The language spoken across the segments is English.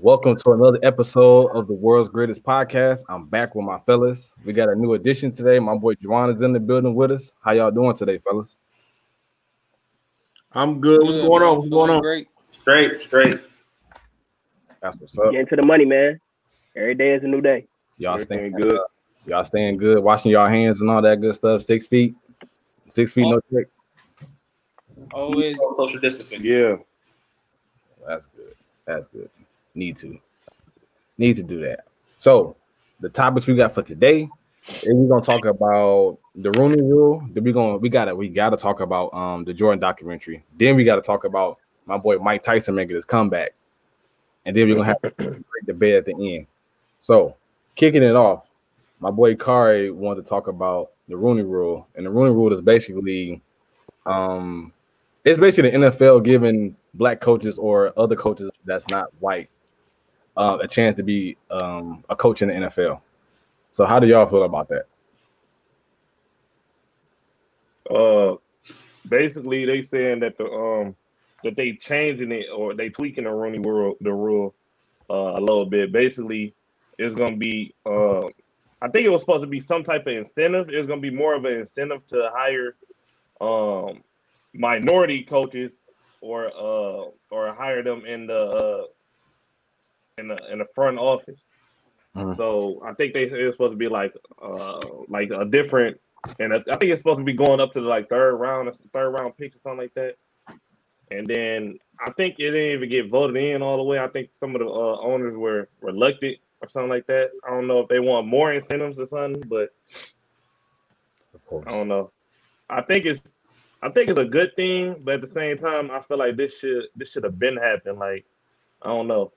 Welcome to another episode of the world's greatest podcast. I'm back with my fellas. We got a new addition today. My boy Juwan is in the building with us. How y'all doing today, fellas? I'm good. What's going on? What's going on? Great. Straight, straight. That's what's up. Getting to the money, man. Every day is a new day. Y'all Everything staying good. good. Y'all staying good. Washing y'all hands and all that good stuff. Six feet. Six feet, no trick. Always. Social distancing. Yeah. That's good. That's good. Need to. Need to do that. So the topics we got for today is we're gonna talk about the Rooney rule. Then we gonna we gotta we gotta talk about um the Jordan documentary. Then we gotta talk about my boy Mike Tyson making his comeback. And then we're gonna have a great debate at the end. So kicking it off, my boy Kari wanted to talk about the Rooney rule. And the Rooney rule is basically um it's basically the NFL giving black coaches or other coaches that's not white uh, a chance to be um, a coach in the NFL. So how do y'all feel about that? Uh basically they saying that the um that they changing it or they tweaking the Rooney rule the rule uh a little bit. Basically, it's gonna be uh I think it was supposed to be some type of incentive. It's gonna be more of an incentive to hire um minority coaches or uh or hire them in the uh in the in the front office. Mhm. So I think they it's supposed to be like uh like a different and I I think it's supposed to be going up to the like third round, third round picks or something like that. And then I think it didn't even get voted in all the way. I think some of the uh, owners were reluctant or something like that. I don't know if they want more incentives or something, but Of course. I don't know. I think it's I think it's a good thing, but at the same time, I feel like this should this should have been happening. Like I don't know.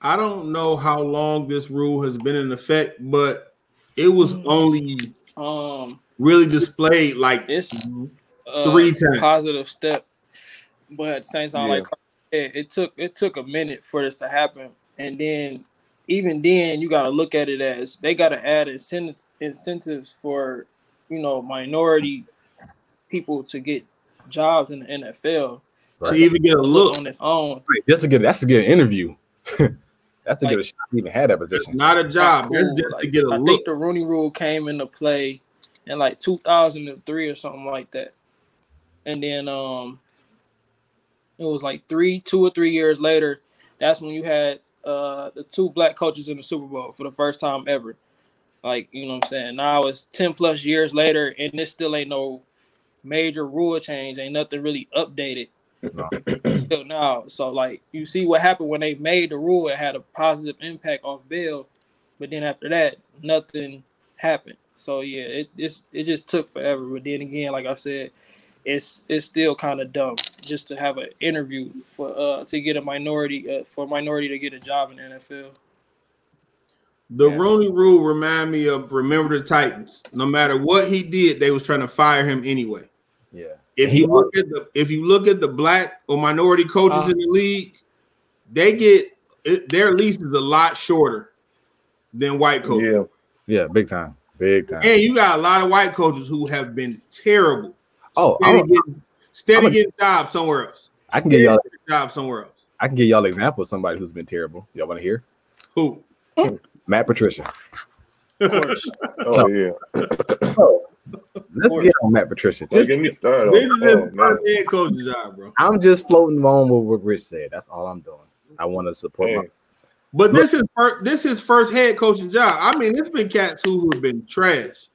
I don't know how long this rule has been in effect, but it was only Um, really displayed like it's Mm-hmm. uh, Three times. positive step, but at the same time, Yeah. like it, it took it took a minute for this to happen, and then even then, you got to look at it as they got to add incentives incentives for you know minority people to get jobs in the NFL to even get a look. on its own. Right, Just to get that's to get an interview. that's to get a Like- shot to even had that It's position. not a job. Not cool. just to Like, get a I look. think the Rooney Rule came into play in like 2003 or something like that, and then um, it was like three, two or three years later. That's when you had uh the two black coaches in the Super Bowl for the first time ever. Like you know what I'm saying. Now it's 10 plus years later, and this still ain't no major rule change. Ain't nothing really updated No. till now. So like you see what happened when they made the rule, it had a positive impact off Bill, but then after that, nothing happened. So yeah, it it's, it just took forever. But then again, like I said, it's it's still kind of dumb just to have an interview for uh to get a minority uh, for a minority to get a job in the NFL. The Yeah. Rooney rule remind me of Remember the Titans. No matter what he did, they was trying to fire him anyway. Yeah. If you look at the if you look at the black or minority coaches Uh. in the league, they get it, their lease is a lot shorter than white coaches. Yeah. Yeah, big time. Big time. And you got a lot of white coaches who have been terrible. Oh, steady I'm- getting, steady I'm a- getting jobs somewhere else. I can give Steady y'all getting jobs somewhere else. I can give y'all an example of somebody who's been terrible. Y'all want to hear? Who? Matt Patricia. Of course, Oh yeah. So let's get on Matt Patricia. Just, get me started. This is on- his oh, head coach's job, bro. I'm just floating on with what Rich said. That's all I'm doing. I want to support my But this is first, this is first head coaching job. I mean, it's been cats who who have been trash.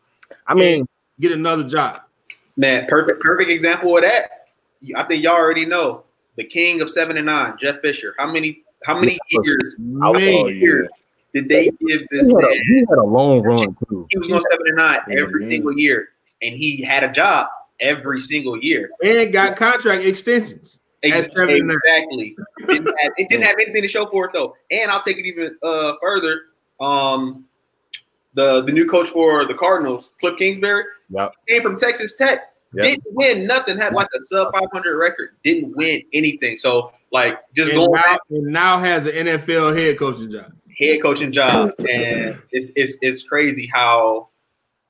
I mean, Get another job. Man, perfect, perfect example of that. I think y'all already know the king of seven and nine, Jeff Fisher. How many, how many years, I was- Man, oh, yeah. years did they give this he had, a, man? he had a long run too. He was on seven and nine every single year, and he had a job every single year. and got contract extensions. Ex- At seven and nine. exactly. Didn't have, it didn't have anything to show for it though. And I'll take it even uh, further. Um, the the new coach for the Cardinals, Kliff Kingsbury, Yep. came from Texas Tech. Yep. Didn't win nothing. Had like a sub 500 record. Didn't win anything. So like just And going now, back and now has an NFL head coaching job. Head coaching job, and it's it's it's crazy how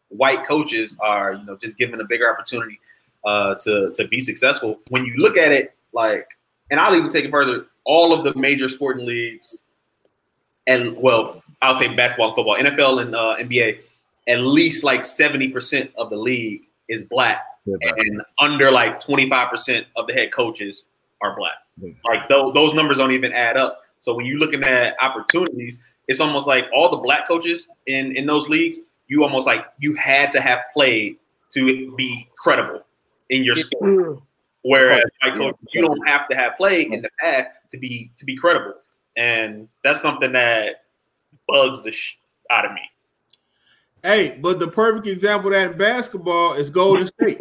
white coaches are you know just given a bigger opportunity uh, to to be successful. When you look at it, like, and I'll even take it further. all of the major sporting leagues, and well, I'll say basketball and football, NFL and uh, NBA, at least like seventy percent of the league is black, Yeah, and under like twenty five percent of the head coaches are black. Yeah. Like those those numbers don't even add up. So when you're looking at opportunities, it's almost like all the black coaches in in those leagues, you almost like you had to have played to be credible in your sport. Mm. Whereas white coaches, you don't have to have played in the past to be to be credible, and that's something that bugs the sh- out of me. Hey, but the perfect example of that in basketball is Golden State.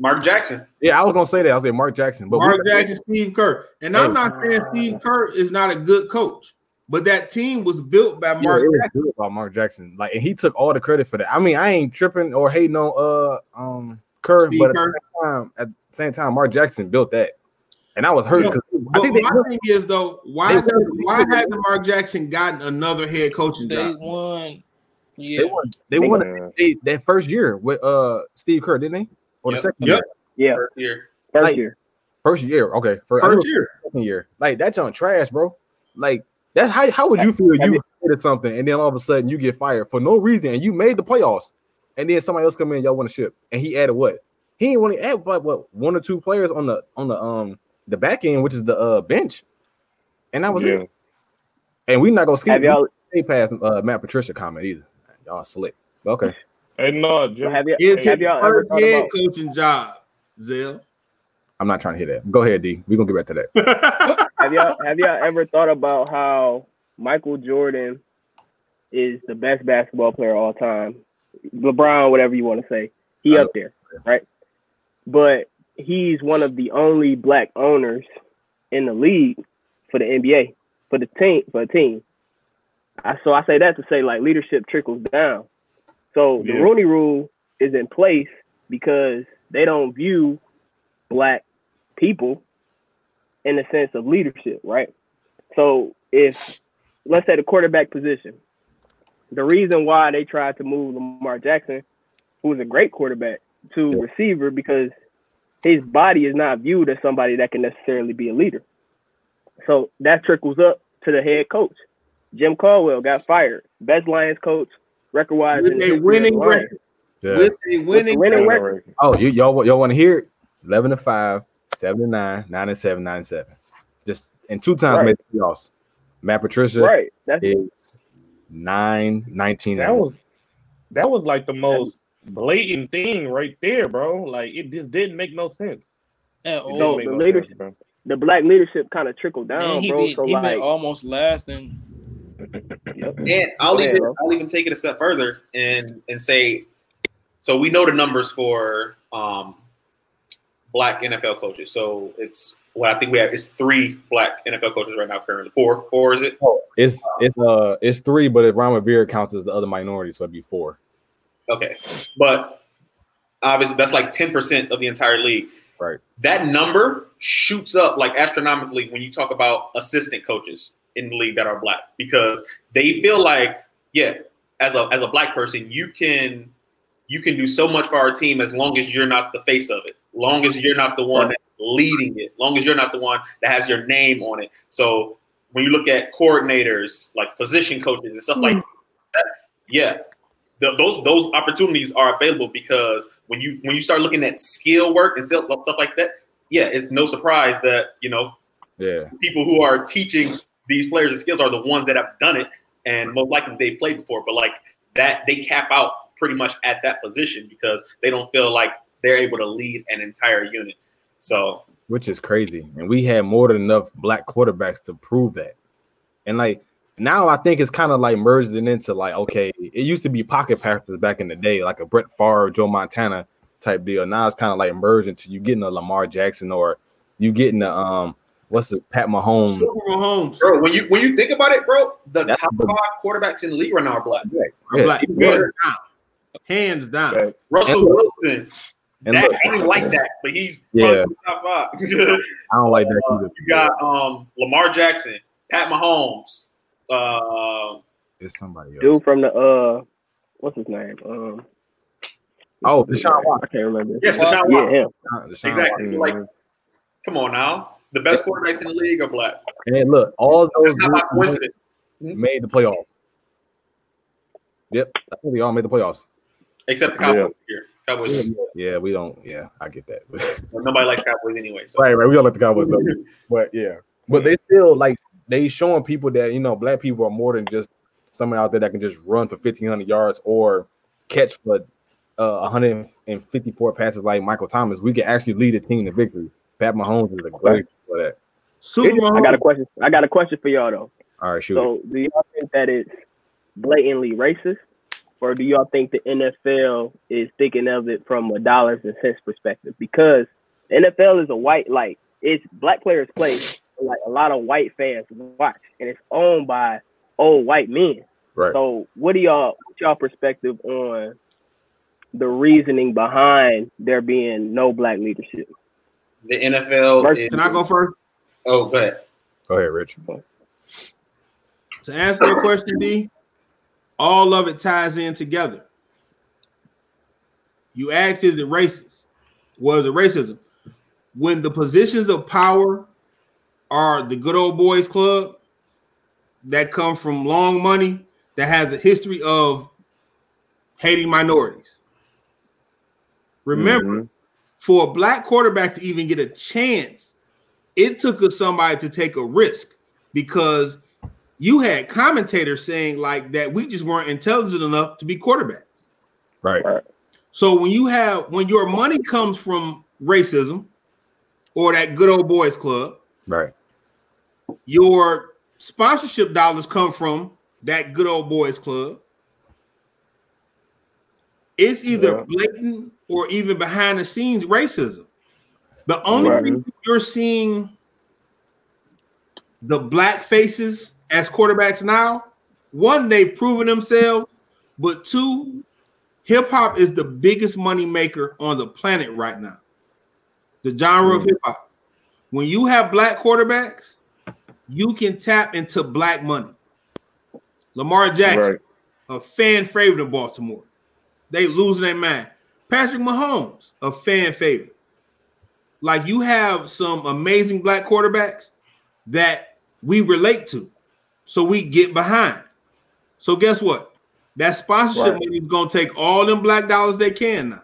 Mark Jackson, Yeah, I was gonna say that. I was saying Mark Jackson, but Mark we- Jackson, Steve Kerr. And I'm not saying Steve Kerr is not a good coach, but that team was built by Yeah, Mark it was Jackson. good about Mark Jackson. Like, and he took all the credit for that. I mean, I ain't tripping or hating on uh um Kerr, Steve but at the same time, at the same time, Mark Jackson built that, and I was hurt No, because I But think they my thing is though, why does, why hasn't Mark Jackson gotten another head coaching They job? won. they Yeah. won they won it they, that first year with uh Steve Kerr, didn't they? Or the second Yep. year? Yeah, first year. first Like- year. First year, okay. First, First year. second year. Like that's on trash, bro. Like that's how how would you feel Have you did something and then all of a sudden you get fired for no reason and you made the playoffs and then somebody else come in y'all won a ship and he added what? He ain't want to add but what one or two players on the on the um the back end, which is the uh bench. And that was Yeah. it. And we not gonna skip Have y'all skip past uh Matt Patricia comment either. Y'all slick. Okay. Hey, no, Jim. have y'all It's have y'all ever first thought head about coaching job, Zell. I'm not trying to hear that. Go ahead, D. We're gonna get back to that. have y'all have y'all ever thought about how Michael Jordan is the best basketball player of all time? LeBron, whatever you want to say, he I up there, right? But he's one of the only black owners in the league for the NBA for the team for a team. I, so I say that to say like leadership trickles down. So the Rooney Rule is in place because they don't view black people in the sense of leadership, right? So if let's say the quarterback position, the reason why they tried to move Lamar Jackson, who is a great quarterback, to Yeah. receiver because his body is not viewed as somebody that can necessarily be a leader. So that trickles up to the head coach. Jim Caldwell got fired, best Lions coach, record wise. With a winning record. Yeah. With a winning winning record. record. Oh, you y'all y'all want to hear it? 11 to 5, 7 to 9, 9 to 7, 9 to 7. Just and two times Right. made the playoffs. Matt Patricia Right. That's is 9, 19. That was that was like the most blatant thing right there, bro. Like it just didn't make no sense. At all. No, the no leadership- sense, bro. the black leadership kind of trickled down, And he bro. be, so he like, been almost lasting. And I'll Go even bro. I'll even take it a step further and and say, so we know the numbers for um, black NFL coaches. So it's what I think we have is three black NFL coaches right now currently. Four, four is it? It's it's uh it's three, but if Ron Rivera counts as the other minority, so it'd be four. Okay, but obviously that's like ten percent of the entire league. Right. That number shoots up like astronomically when you talk about assistant coaches in the league that are black because they feel like, yeah, as a as a black person, you can you can do so much for our team as long as you're not the face of it, long as you're not the one that's leading it, long as you're not the one that has your name on it. So when you look at coordinators, like position coaches and stuff like hmm. that, yeah, th- those those opportunities are available because when you when you start looking at skill work and stuff stuff like that, yeah, it's no surprise that you know Yeah. people who are teaching these players and skills are the ones that have done it and most likely they played before. But like that, they cap out pretty much at that position because they don't feel like they're able to lead an entire unit. So which is crazy. And we had more than enough black quarterbacks to prove that. And like now, I think it's kind of like merged it into like okay, it used to be pocket passers back in the day, like a Brett Favre, Joe Montana type deal. Now it's kind of like merged into you getting a Lamar Jackson or you getting a um what's it, Pat Mahomes. Super Mahomes. bro, when you when you think about it, bro, the That's top the- five quarterbacks in the league right now are black. Yeah. Like, Yeah. hands down. Hands down. Right. Russell And- Wilson, And that look, ain't like that, but he's Yeah. top five. I don't like that Uh, either. you got um Lamar Jackson, Pat Mahomes, uh, it's somebody else. dude from the uh, what's his name? Um, Oh, Deshaun Watson. I can't remember. yes, Watson. Deshaun Yeah, Watson. him. Deshaun Exactly. Watson. So, like, come on now. The best quarterbacks in the league are black. And look, all those That's not by dudes made the playoffs. Yep, I think they all made the playoffs. Except the Cowboys here. Cowboys. Yeah, we don't. Yeah, I get that. Nobody likes Cowboys anyway. So. right, right. We don't let the Cowboys know. But yeah, but they still like they showing people that you know black people are more than just someone out there that can just run for fifteen hundred yards or catch for uh, 154 passes like Michael Thomas. We can actually lead a team to victory. Pat Mahomes is a great for that. Super I got a question. I got a question for y'all though. All right, shoot. So, do y'all think that it's blatantly racist, or do y'all think the NFL is thinking of it from a dollars and cents perspective? Because the NFL is a white like it's black players play, like a lot of white fans watch, and it's owned by old white men. right. So, what do y'all what's y'all perspective on the reasoning behind there being no black leadership? The NFL. Mark, is- Can I go first? Oh, go ahead. Go ahead, Rich. To answer your question, D, all of it ties in together. You asked, is it racist? Was it racism? When the positions of power are the good old boys club that come from long money that has a history of hating minorities. Remember, mm-hmm. For a black quarterback to even get a chance, it took us somebody to take a risk because you had commentators saying like that we just weren't intelligent enough to be quarterbacks. Right. So when you have when your money comes from racism or that good old boys club, Right. your sponsorship dollars come from that good old boys club. It's either Yeah. blatant or even behind the scenes racism. The only Right. reason you're seeing the black faces as quarterbacks now, one, they've proven themselves, but two, hip hop is the biggest money maker on the planet right now. The genre of hmm. hip hop. When you have black quarterbacks, you can tap into black money. Lamar Jackson, Right. a fan favorite in Baltimore. They losing their mind. Patrick Mahomes, a fan favorite. Like you have some amazing black quarterbacks that we relate to, so we get behind. So guess what? That sponsorship Right. money is gonna take all them black dollars they can now.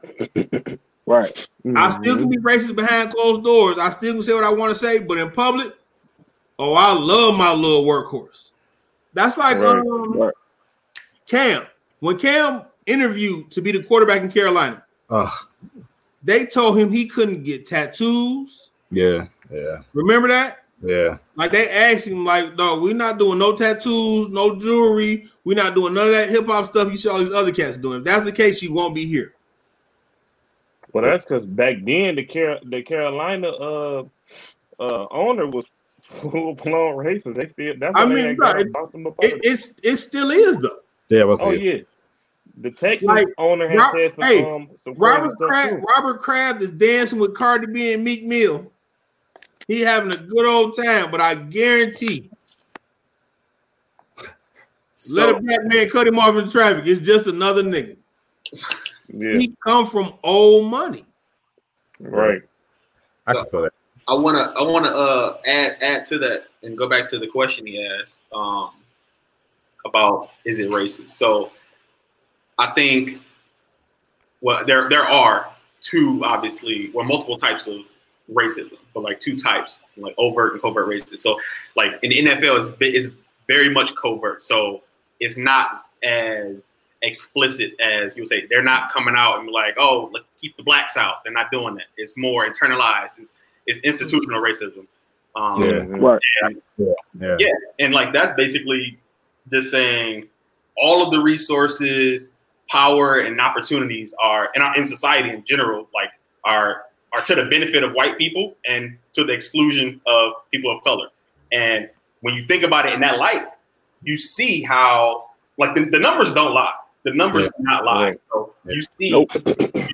Right. I still can be racist behind closed doors. I still can say what I want to say, but in public, oh, I love my little workhorse. That's like Right, um, right. Cam. When Cam interviewed to be the quarterback in Carolina, Oh, they told him he couldn't get tattoos. yeah, yeah, Remember that? yeah. Like they asked him, like, no, we're not doing no tattoos, no jewelry. We're not doing none of that hip hop stuff you see all these other cats doing. If that's the case, you won't be here. Well, that's because back then the Car- the Carolina uh uh owner was full blown racist. They still that's I mean, had bro, it- bounced them up It, it's it still is though. Yeah, what's Oh it? yeah, the Texas Like, owner has Rob- said some hey, um some crazy Robert stuff Kraft, too. Robert Kraft is dancing with Cardi B and Meek Mill. He having a good old time, but I guarantee, let a black man cut him off in traffic. It's just another nigga. Yeah, He come from old money. right. I can feel that. I wanna I wanna uh add add to that and go back to the question he asked um about is it racist. So I think well there there are two obviously well multiple types of racism, but like two types like overt and covert racism. So like in the NFL is is very much covert. So it's not as explicit as you would say. They're not coming out and like, oh, let keep the blacks out. They're not doing that. It's more internalized. It's, it's institutional racism. Um, Yeah. Mhm. Right. Yeah, Yeah. And like that's basically just saying all of the resources, power, and opportunities are in our in society in general, like are are to the benefit of white people and to the exclusion of people of color. And when you think about it in that light, you see how like the, the numbers don't lie. The numbers Yeah. do not lie. Right. So you see Nope.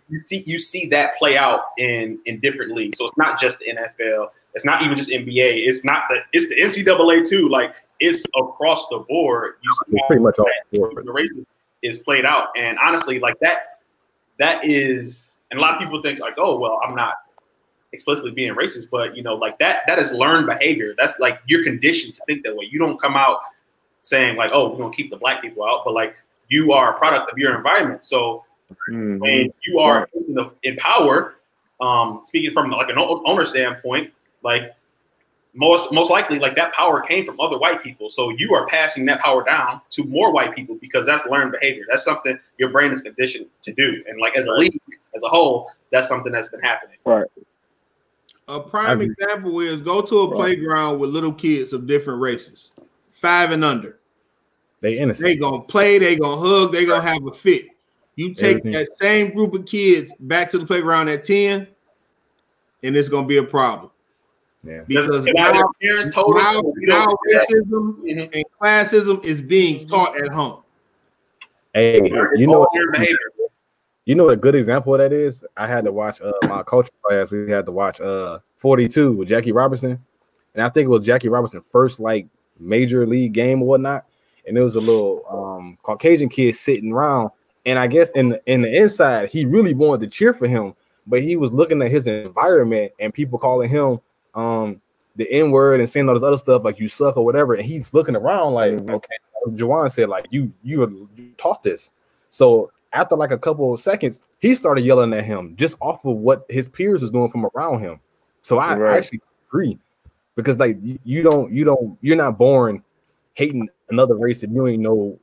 you see you see that play out in in different leagues. So it's not just the NFL. It's not even just NBA. It's not the it's the NCAA too. Like it's across the board. You see it's pretty much all. the race is played out, and honestly, like that that is. And a lot of people think like, oh well, I'm not explicitly being racist, but you know, like that that is learned behavior. That's like you're conditioned to think that way. You don't come out saying like, "Oh, we're gonna keep the black people out," but like you are a product of your environment. So Mhm. when you are in, the, in power, um, speaking from like an owner standpoint, like most most likely, like that power came from other white people. So you are passing that power down to more white people because that's learned behavior. That's something your brain is conditioned to do. And like as a league, as a whole, that's something that's been happening. Right a prime example is go to a Right. playground with little kids of different races, five and under. They innocent. They gonna play, they gonna hug, they gonna have a fit. You take Everything. that same group of kids back to the playground at 10, and it's gonna be a problem. Yeah. Because Because now now, their parents told now, them, we now don't do that. racism Mhm. and classism is being taught at home. Hey, you know, All you know what a good example of that is. I had to watch uh, my culture class. We had to watch uh 42 with Jackie Robinson, and I think it was Jackie Robinson first like major league game or whatnot. And there was a little um Caucasian kid sitting around, and I guess in the, in the inside he really wanted to cheer for him, but he was looking at his environment and people calling him um the N word and saying all this other stuff like you suck or whatever, and he's looking around like Mhm. okay. Jawan said like you you taught this, so after like a couple of seconds, he started yelling at him just off of what his peers was doing from around him. So I, I actually agree because like you, don't you don't you're not born hating another race that you don't know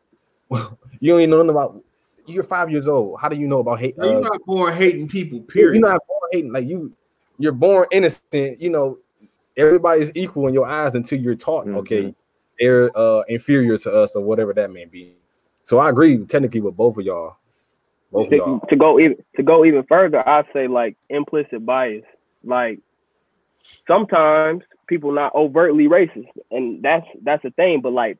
you don't even know nothing about. You're five years old. How do you know about hate? You're uh, not born hating people, Period. you're not born hating. Like you, you're born innocent. You know, everybody's equal in your eyes until you're taught. Mhm. Okay, they're uh inferior to us or whatever that may be. So I agree technically with both of y'all. Both of y'all. to, to go even to go even further, I say like implicit bias. Like sometimes people not overtly racist, and that's that's a thing. But like,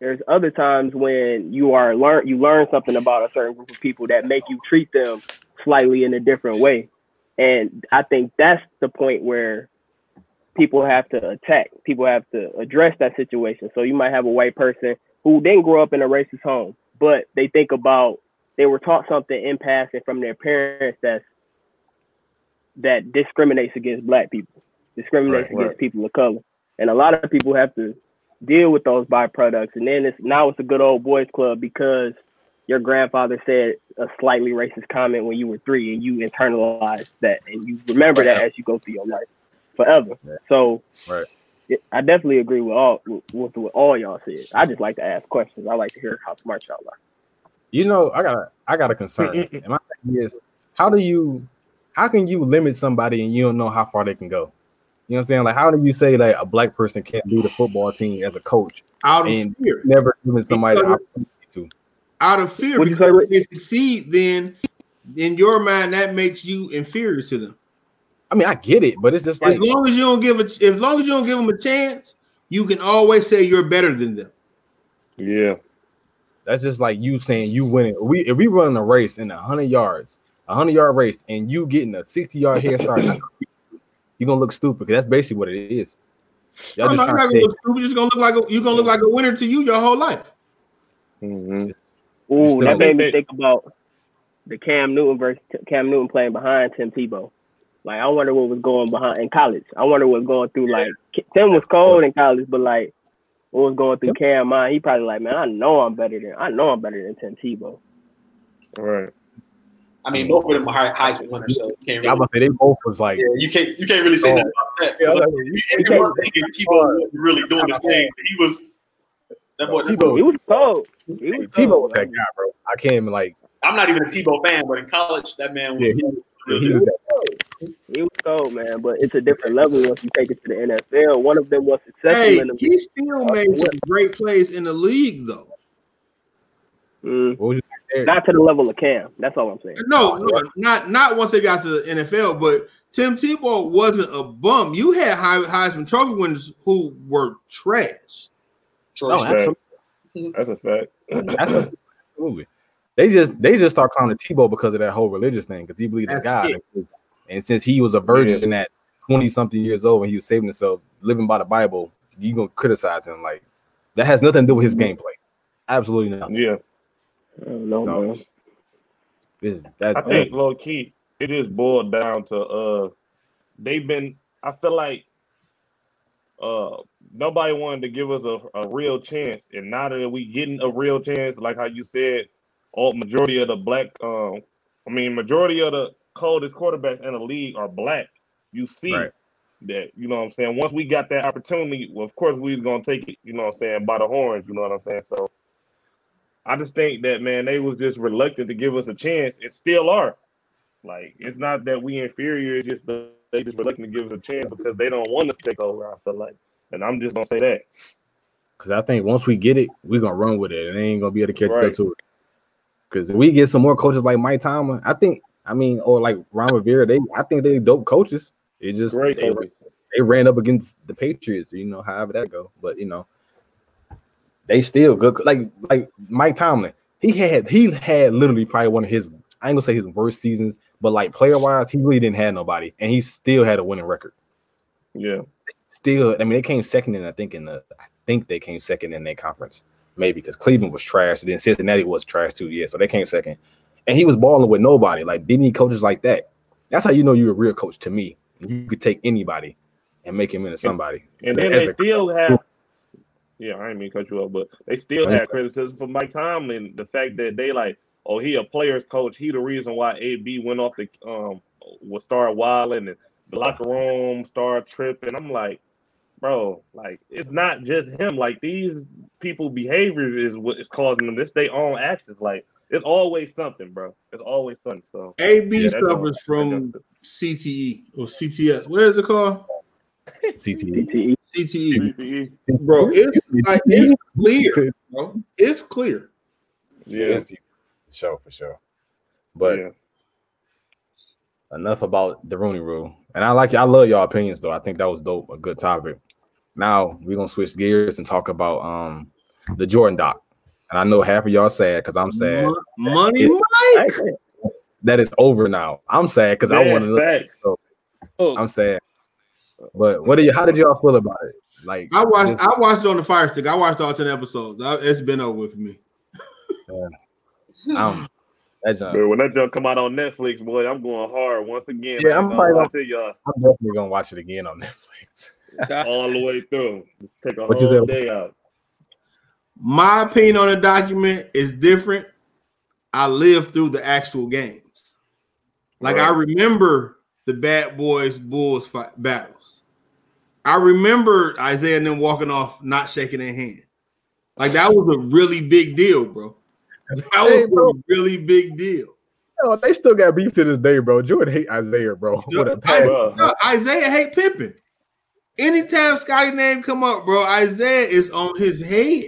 there's other times when you are learn you learn something about a certain group of people that make you treat them slightly in a different way, and I think that's the point where people have to attack. People have to address that situation. So you might have a white person who didn't grow up in a racist home, but they think about they were taught something in passing from their parents that's that discriminates against black people, discriminates Right, against right. people of color. And a lot of people have to deal with those byproducts. And then it's now it's a good old boys club because your grandfather said a slightly racist comment when you were three and you internalized that and you remember that as you go through your life forever. Right. So Right. it, I definitely agree with all with, with what all y'all said. I just like to ask questions. I like to hear how smart y'all are. You know, I got a I got a concern. and my thing is, how do you how can you limit somebody and you don't know how far they can go? You know what I'm saying? Like, how do you say that a black person can't do the football team as a coach, Out of And- fear. never giving somebody Because- opportunity to? Out of fear. What'd Because if they succeed, then in your mind that makes you inferior to them. I mean, I get it, but it's just like As long as you don't give a as long as you don't give them a chance, you can always say you're better than them. Yeah. that's just like you saying you winning. We if we run a race in a hundred yards, a hundred yard race, and you getting a sixty yard head start, you're gonna look stupid because that's basically what it is. Y'all I'm just not trying gonna to look stupid. You're just gonna look like a, you're gonna look like a winner to you your whole life. hmm Ooh, still- that made me think about the Cam Newton versus Cam Newton playing behind Tim Tebow. Like I wonder what was going behind in college. I wonder what was going through. Like Tim was cold in college, but like what was going through Cam mind? He probably like, man, I know I'm better than I know I'm better than Tim Tebow. Right. I mean, both of them are Hei- Heisman winners, so you can't Yeah, I'm really, about to say they both was like, yeah, you can't you can't really say Oh. that about that. Yeah, I Like, like, you- if you were thinking Tebow wasn't really doing this thing, he was that boy. Tebow- He was cold. He Tebow was that guy, bro. I can't even like, I'm not even a Tebow fan, but in college, that man was. Yeah, he- really he was good. that. He was cold, man. But it's a different level once you take it to the NFL. One of them was successful Hey, in the he still made some great plays in the league though. Mm, What was you saying? not to the level of Cam. That's all I'm saying. No, no, not not once they got to the NFL, but Tim Tebow wasn't a bum. You had Hei- Heisman Trophy winners who were trash. Troy Oh, absolutely. That's a fact. That's a, absolutely. They just they just start calling clowning Tebow because of that whole religious thing because he believed in God, it. and since he was a virgin at twenty something years old and he was saving himself, living by the Bible, you gonna criticize him like that has nothing to do with his gameplay. Absolutely nothing. yeah. I So, man. This, that, I think low key, it is boiled down to uh they've been. I feel like uh nobody wanted to give us a, a real chance, and now that we getting a real chance, like how you said, all majority of the black, um, I mean, majority of the coldest quarterbacks in the league are black. You see Right. that, you know what I'm saying? Once we got that opportunity, well, of course we was gonna take it, you know what I'm saying, by the horns, you know what I'm saying? So I just think that man, they was just reluctant to give us a chance. It still are. Like it's not that we inferior, it's just that they just reluctant to give us a chance because they don't want us to take over. I feel like, and I'm just gonna say that. Because I think once we get it, we're gonna run with it, and they ain't gonna be able to catch Right. up to it. Because if we get some more coaches like Mike Tomlin, I think, I mean, or like Ron Rivera, they, I think they dope coaches. It just Great they, coaches. they ran up against the Patriots, you know, however that go. But you know, they still good. Like like Mike Tomlin, he had he had literally probably one of his I ain't gonna say his worst seasons, but like player wise, he really didn't have nobody, and he still had a winning record. Yeah. Still, I mean, they came second in I think in the I think they came second in their conference, maybe because Cleveland was trash, and then Cincinnati was trash too. Yeah, so they came second, and he was balling with nobody. Like didn't need coaches like that. That's how you know you're a real coach to me. You could take anybody and make him into somebody. And then As they a- still have, yeah, I ain't mean to cut you off, but they still have criticism for Mike Tomlin. The fact that they like, oh, he a player's coach. He the reason why AB went off the um, was start wilding and the locker room start tripping. I'm like, bro, like it's not just him. Like these people' behavior is what is causing them. This their own actions. Like it's always something, bro. It's always something. So AB yeah, suffers from CTE or CTS. What is it called? CTE. CTE. CTE. CTE. Bro, it's like it's clear, bro. It's clear. Yeah, Sure, for sure. But yeah. enough about the Rooney Rule. And I like I love y'all opinions though. I think that was dope, a good topic. Now we're gonna switch gears and talk about um the Jordan doc. And I know half of y'all sad because I'm sad. Money, Yeah. Mike. That is over now. I'm sad because I Yeah, want to look. So Oh, I'm sad. But what do you? How did y'all feel about it? Like I watched. this- I watched it on the Fire Stick. I watched all ten episodes. I- It's been over with me. um, that junk- But when that junk come out on Netflix, boy, I'm going hard once again. Yeah, I I'm probably gonna lie gonna- y'all I'm definitely gonna watch it again on Netflix. All the way through. Just take a What whole day out. My opinion on the document is different. I lived through the actual games. Like I remember the Bad Boys Bulls fight battles. I remember Isiah and them walking off, not shaking their hand. Like that was a really big deal, bro. That was bro. a really big deal. Yo, they still got beef to this day, bro. Jordan hate Isiah, bro. With a I- no, Isiah hate Pippen. Anytime Scottie name come up, bro, Isiah is on his head.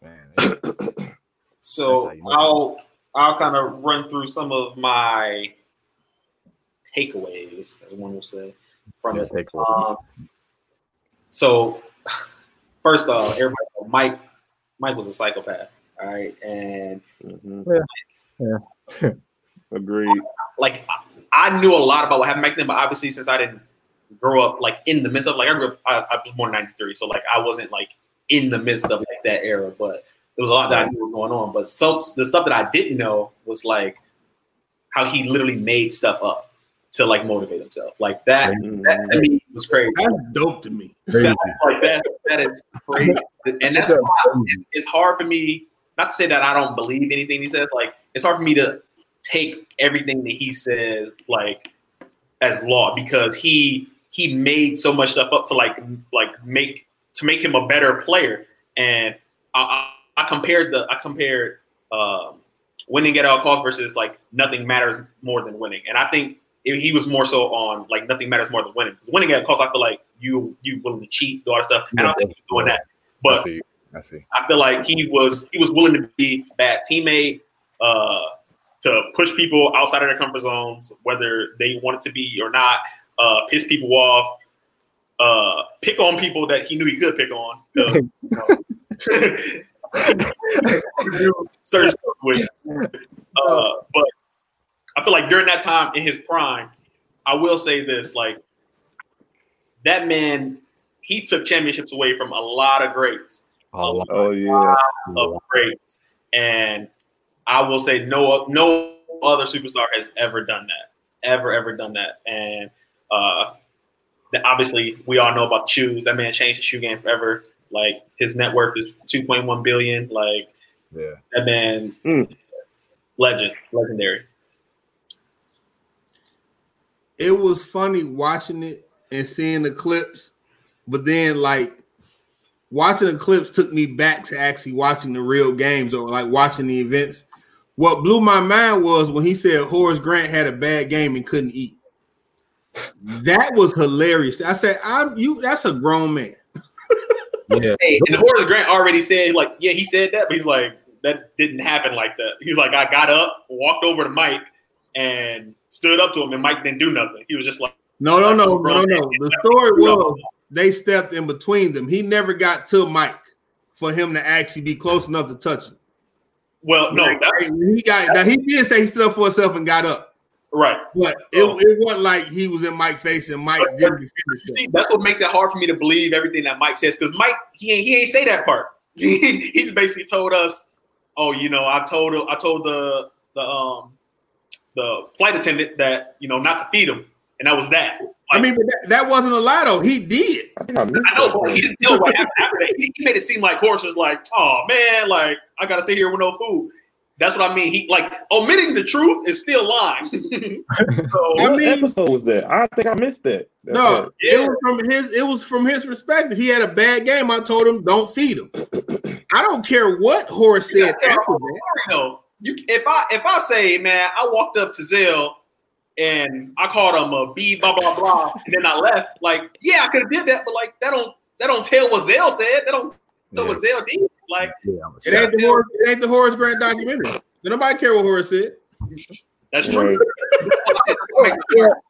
Man, So That's how you know. I'll I'll kind of run through some of my takeaways, as one will say, from yeah, it. take. Um, so first off, everybody Mike Mike was a psychopath, all right, and Mhm. Yeah. Agreed. like I- I knew a lot about what happened back then, but obviously since I didn't grow up like in the midst of like I grew up, I, I was born in '93, so like I wasn't like in the midst of like that era, but there was a lot that I knew was going on. But so the stuff that I didn't know was like how he literally made stuff up to like motivate himself. Like that, that to me was crazy. That's dope to me. Crazy. Like that, that is crazy, and that's why it's, it's hard for me. Not to say that I don't believe anything he says. Like it's hard for me to take everything that he says like as law because he he made so much stuff up to like like make to make him a better player. And I, I, I compared the I compared um, winning at all costs versus like nothing matters more than winning. And I think he was more so on like nothing matters more than winning because winning at all costs I feel like you you willing to cheat do all that stuff. And I don't think he was doing that. But. I see. I feel like he was he was willing to be a bad teammate, uh, to push people outside of their comfort zones, whether they wanted to be or not, uh, piss people off, uh, pick on people that he knew he could pick on. you know, certain stuff with. Uh, but I feel like during that time in his prime, I will say this: like that man, he took championships away from a lot of greats A lot, Oh yeah. of lot. greats, and I will say no no other superstar has ever done that, ever ever done that, and Uh, that obviously we all know about shoes. That man changed the shoe game forever. Like his net worth is 2.1 billion. Like Yeah. that man, Mm. legend, legendary. it was funny watching it and seeing the clips, but then like watching the clips took me back to actually watching the real games or like watching the events. What blew my mind was when he said Horace Grant had a bad game and couldn't eat. That was hilarious. I said, "I'm you." That's a grown man. Yeah. Hey, and Horace Grant already said, like, yeah, he said that, but he's like, that didn't happen like that. He's like, I got up, walked over to Mike, and stood up to him, and Mike didn't do nothing. He was just like, No, no, no, no, no. The story was they stepped in between them. He never got to Mike for him to actually be close enough to touch him. well, no, that's he got now he did say he stood up for himself and got up, right. but it, it wasn't like he was in Mike's face and Mike But- didn't defend See, himself. that's what makes it hard for me to believe everything that Mike says because Mike he ain't he ain't say that part. He's basically told us, oh, you know, I told I told the the um the flight attendant that you know not to feed him, and that was that. I mean, but that, that wasn't a lie though. He did. I think I missed I know, but he didn't tell what happened after that. He, he made it seem like Horace was like, oh man, like I gotta sit here with no food. That's what I mean. He like omitting the truth is still lying. so I What mean- episode was that? I think I missed that. That No, part. it was from his. It was from his perspective. He had a bad game. I told him, don't feed him. I don't care what Horace You said after that. story, though. You, if I if I say, man, I walked up to Zell and I called him a B blah blah blah, and then I left. Like, yeah, I could have did that, but like that don't that don't tell what Zell said. That don't tell what Zell did. Like, Yeah, It ain't the Horace. It ain't the Horace Grant documentary. Don't nobody care what Horace said. that's true. Right.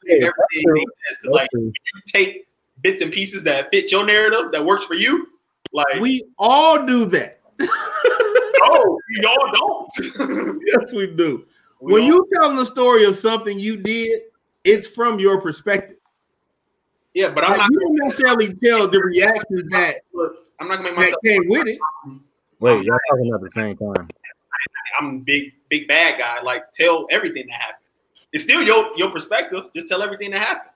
Everything makes like you take bits and pieces that fit your narrative that works for you. Like, We all do that. oh, y'all don't. yes, we do. We when all- you telling the story of something you did, it's from your perspective. yeah, but I'm Like, not. you don't necessarily tell the reaction that Look, I'm not gonna make that myself. came with it. Wait, y'all talking at the same time. I'm big, big bad guy. Like, tell everything that happened. It's still your your perspective. Just tell everything that happened.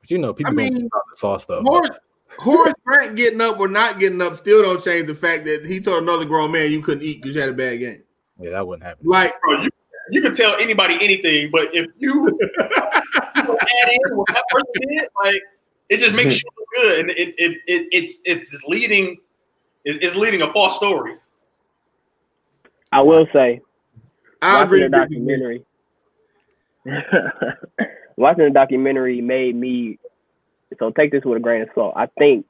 But you know, people I don't mean, the saw stuff. Horace, Horace Grant getting up or not getting up still don't change the fact that he told another grown man you couldn't eat because you had a bad game. Yeah, that wouldn't happen. Like, Bro, you you can tell anybody anything, but if you, you add in what that person did, like it just makes mm-hmm. you look good, and it, it, it it's it's leading it's, it's leading a false story. I will say, I agree. watching the documentary, watching the documentary made me. So take this with a grain of salt. I think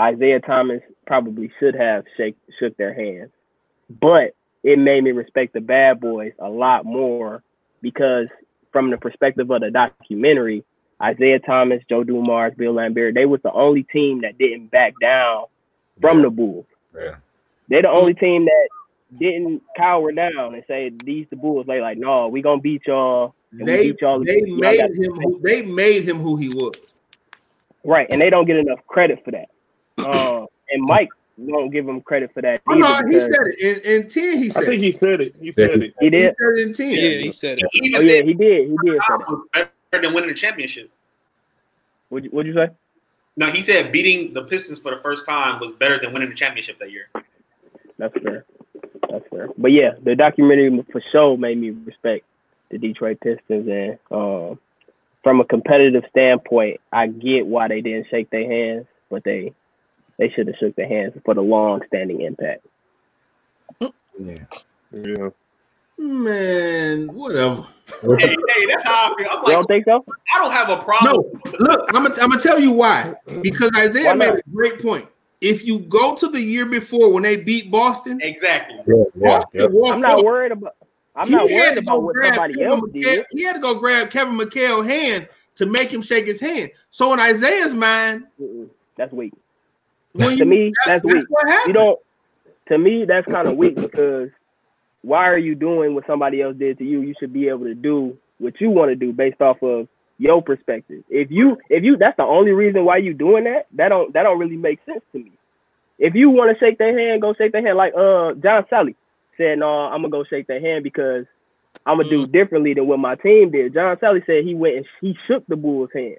Isiah Thomas probably should have shake shook their hands, but it made me respect the Bad Boys a lot more because from the perspective of the documentary, Isiah Thomas, Joe Dumars, Bill Laimbeer, they was the only team that didn't back down from the Bulls. Yeah. They're the only team that didn't cower down and say these the Bulls. They like, no, we gonna beat y'all. They beat y'all. they Y'all made him who, they made him who he was. right, and they don't get enough credit for that. Um, and Mike won't give him credit for that. Oh, no, he said it in, in ten. He I said think it. he said it. He said it. he did. He did. said it in ten. Yeah, he said it. He Oh yeah, he did. He did say Tom that. was better than winning the championship. What'd you, what'd you say? No, he said beating the Pistons for the first time was better than winning the championship that year. That's fair. That's fair. But yeah, the documentary for sure made me respect the Detroit Pistons, and um, from a competitive standpoint, I get why they didn't shake their hands, but they they should have shook their hands for the long-standing impact. Yeah. Yeah. Man, whatever. hey, hey, that's how I feel. I'm You like, don't think so? I don't have a problem. No, look, I'm gonna I'm gonna tell you why. Mm-hmm. Because Isiah Why made a great point. If you go to the year before when they beat Boston, Exactly. Yeah, yeah, yeah. I'm not worried about. I'm He not worried about what grab somebody Kevin else McHale- did. He had to go grab Kevin McHale's hand to make him shake his hand. So in Isiah's mind, Mm-mm, That's weak. When To me, that- that's weak. You don't. To me, that's kind of weak because why are you doing what somebody else did to you? You should be able to do what you want to do based off of your perspective. If you, if you, that's the only reason why you doing that. That don't, that don't really make sense to me. If you want to shake their hand, go shake their hand. Like uh, John Salley said, no, I'm gonna go shake their hand because I'm gonna do differently than what my team did. John Salley said he went and he shook the Bulls' hand.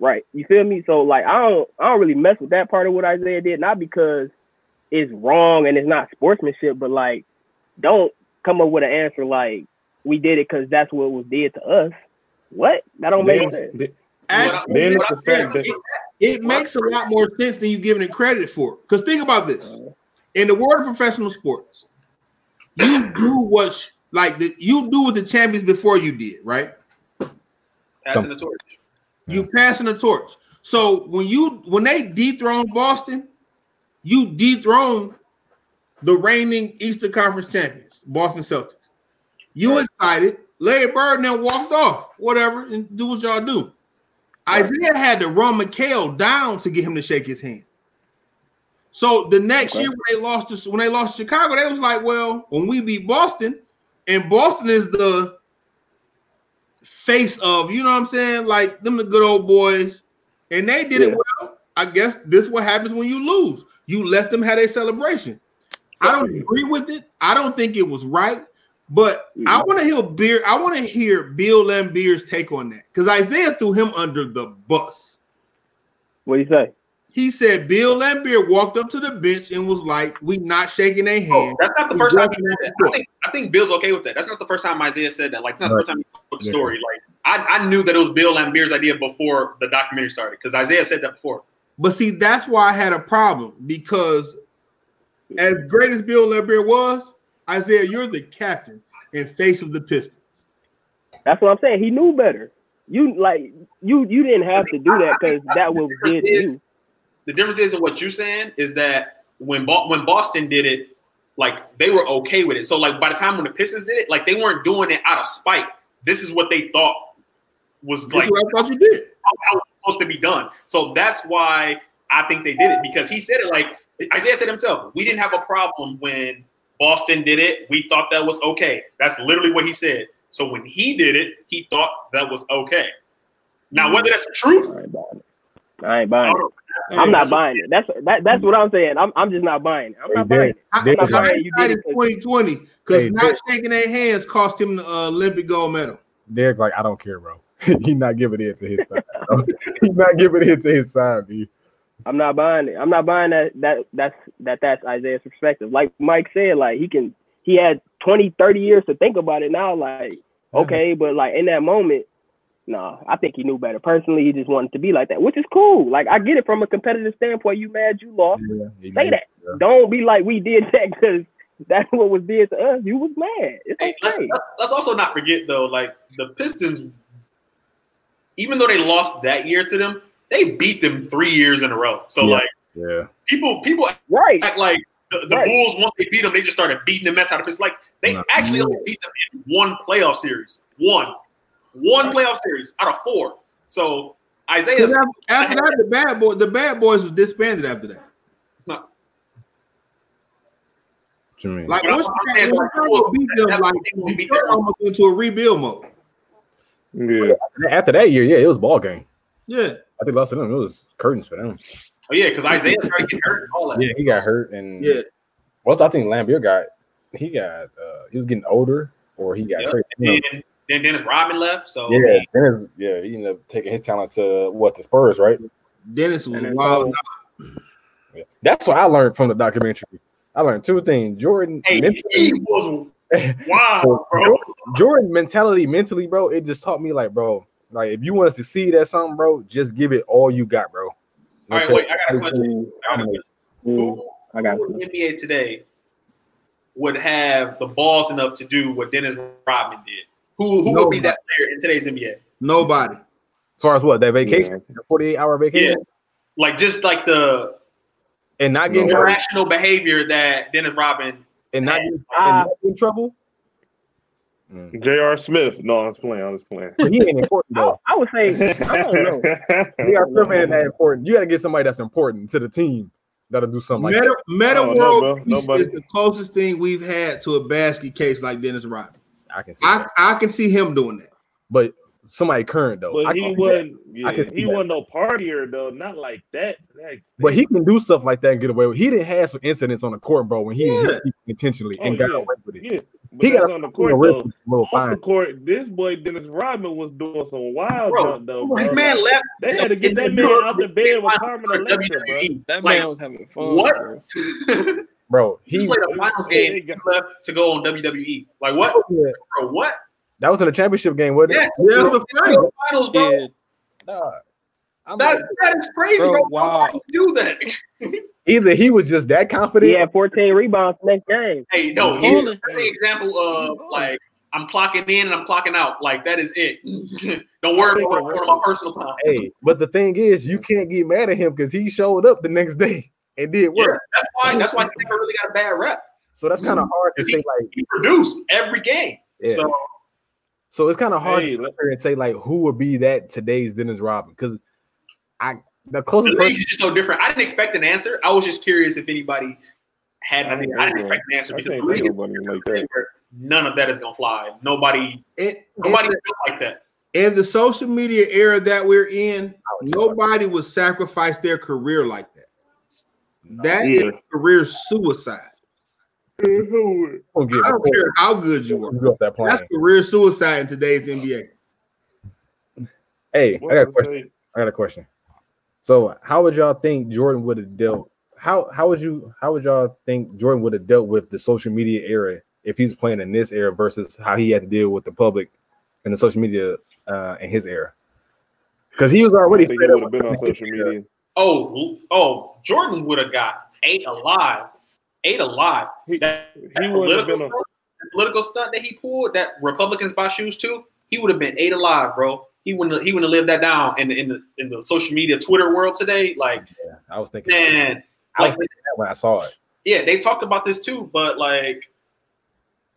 Right. You feel me? So like I don't I don't really mess with that part of what Isiah did, not because it's wrong and it's not sportsmanship, but like don't come up with an answer like we did it because that's what was did to us. What? That don't make Then- sense. then- As- then I'm saying, it, it makes a lot more sense than you giving it credit for. Because think about this: in the world of professional sports, you do what like the, you do what the champions before you did, right? Passing the torch. You passing the torch. So when you when they dethroned Boston, you dethroned the reigning Eastern Conference champions, Boston Celtics. You excited. Larry Bird then walked off, whatever, and do what y'all do. Isiah had to run McHale down to get him to shake his hand. So the next Okay. year when they lost to when they lost to Chicago, they was like, well, when we beat Boston, and Boston is the face of, you know what I'm saying? Like them the good old boys, and they did it well. I guess this what happens when you lose. You let them have a celebration. I don't agree with it. I don't think it was right, but I mm-hmm. want to hear Beer. I want to hear Bill Laimbeer's take on that because Isiah threw him under the bus. What do you say? He said Bill Laimbeer walked up to the bench and was like, "We not shaking their Oh, hand." that's not the first time he said that. I think I think Bill's okay with that. That's not the first time Isiah said that. Like, it's not the first time he told the Yeah. story. Like, I, I knew that it was Bill Laimbeer's idea before the documentary started because Isiah said that before. But see, that's why I had a problem because as great as Bill Laimbeer was, Isiah, you're the captain and face of the Pistons. That's what I'm saying. He knew better. You like you you didn't have to do that because that was did to you. The difference is in what you're saying is that when Bo- when Boston did it, like they were okay with it. So like by the time when the Pistons did it, like they weren't doing it out of spite. This is what they thought was That's like I thought you did. how it's supposed to be done. So that's why I think they did it because he said it like Isiah said himself. We didn't have a problem when Boston did it. We thought that was okay. That's literally what he said. So when he did it, he thought that was okay. Now whether that's the truth, I ain't buying it. I ain't buying it. Know. I'm not buying it. That's that, that's what I'm saying. I'm I'm just not buying it. I'm not Hey, buying it. I, Did- I'm not I buying you did decided 2020 because Hey, not did- shaking their hands cost him the uh, Olympic gold medal. Derek, like, I don't care, bro. He's not giving it to his side. He's not giving it to his side, B. I'm not buying it. I'm not buying that that that's that that's Isiah's perspective. Like Mike said, like he can he had 20, 30 years to think about it now. Like, okay, but like in that moment, no, I think he knew better. Personally, he just wanted to be like that, which is cool. Like I get it from a competitive standpoint. You mad you lost. Yeah, Say made- that. Don't be like we did that because that's what was did to us. You was mad. It's Hey, let's, okay. let's let's also not forget though, like the Pistons, even though they lost that year to them, they beat them three years in a row. So Yeah. like Yeah. people people Right. act like the, the Right. Bulls once they beat them, they just started beating the mess out of Pistons. Like they No. actually only beat them in one playoff series, one, one playoff series out of four. So Isiah. After, after that, the bad boy, the bad boys was disbanded after that. What you mean? Like once you saying, like, beat them, like what beat them. almost into a rebuild mode. Yeah. After that year, yeah, it was ball game. Yeah, I think lost to them. It was curtains for them. oh yeah, because Isiah started getting hurt and all that. Yeah, he got hurt, and yeah. well, I think Laimbeer got he got uh he was getting older, or he got Yep. traded. And then Dennis Rodman left, so Yeah, Dennis, yeah, he ended up taking his talents to what the Spurs, right? Dennis was then wild. Yeah. That's what I learned from the documentary. I learned two things. Jordan, hey, mentally- he was wow, bro. Jordan mentality, mentally, bro. It just taught me, like, bro, like if you want to succeed at something, bro, just give it all you got, bro. All right, wait, I got a question. I got a question. Mm, Who, I got who in the NBA today would have the balls enough to do what Dennis Rodman did? Who who would be that player in today's NBA? Nobody. As far as what that vacation, forty-eight hour vacation, Yeah. Like just like the and not getting irrational behavior that Dennis Rodman. and not getting, and Ah. not getting trouble. Mm. J.R. Smith. No, I was playing. I was playing. He ain't important I, though. I would say I don't know. J.R. Smith ain't that important. You got to get somebody that's important to the team that'll do something like Metta, that. Metta Oh, World bro. Is the closest thing we've had to a basket case like Dennis Rodman. I can see, I. I can see him doing that. but somebody current though. But can he wasn't. Yeah, he wasn't no partier though. Not like that. to. But he can do stuff like that and get away with. It. He didn't have some incidents on the court, bro, when he Yeah. hit people intentionally Oh, and got yeah. away with it. Yeah. But He got on the court little, though. little Off fine. the court, this boy Dennis Rodman was doing some wild Bro, jump though. This man left. They had to get that man out the bed with Carmen for Electra, bro. WWE. That Like, man was having fun. What? bro. Bro, he he played a finals game. Left to go on WWE. Like what, bro? What? that was in a championship game, wasn't Yes. it? Yeah, it was a final. Finals, bro. Yeah, Nah. I'm That's like, that is crazy, Bro, bro. wow. Why you do that? either he was just that confident. He had 14 rebounds next game. hey, no, Hold here's it. an example of like I'm clocking in and I'm clocking out. Like that is it. Don't worry about my personal time. Hey, but the thing is, you can't get mad at him because he showed up the next day and did Yeah, work. that's why. That's why I think I really got a bad rep. So that's kind of hard to say, like, He produced every game. yeah. So So it's kind of hard Hey, to let- sit there and say like who would be that today's Dennis Rodman because I the the closest league person is just so different. I didn't expect an answer. I was just curious if anybody had. I didn't, I didn't expect an answer because the league think is of nobody like that. none of that is gonna fly. Nobody, In, nobody in, built like that. in the social media era that we're in, nobody would sacrifice their career like that. That is Yeah. career suicide. don't give I a don't care how good you are. who that. That's career suicide in today's NBA. Hey, What I got a question. saying? I got a question. So, how would y'all think Jordan would have dealt? How how would you how would y'all think Jordan would have dealt with the social media era if he's playing in this era versus how he had to deal with the public and the social media uh, in his era? Because he was I already think he would have been on social media. Oh, oh, Jordan would have got eight alive, eight alive. He, That, he that political, been on. stunt, that political stunt that he pulled, that Republicans buy shoes too, he would have been eight alive, bro. He wouldn't. Have, he wouldn't have lived that down in the in the in the social media Twitter world today. Like, Yeah, I was thinking. man, I was like thinking that when I saw it. yeah, they talked about this too, but like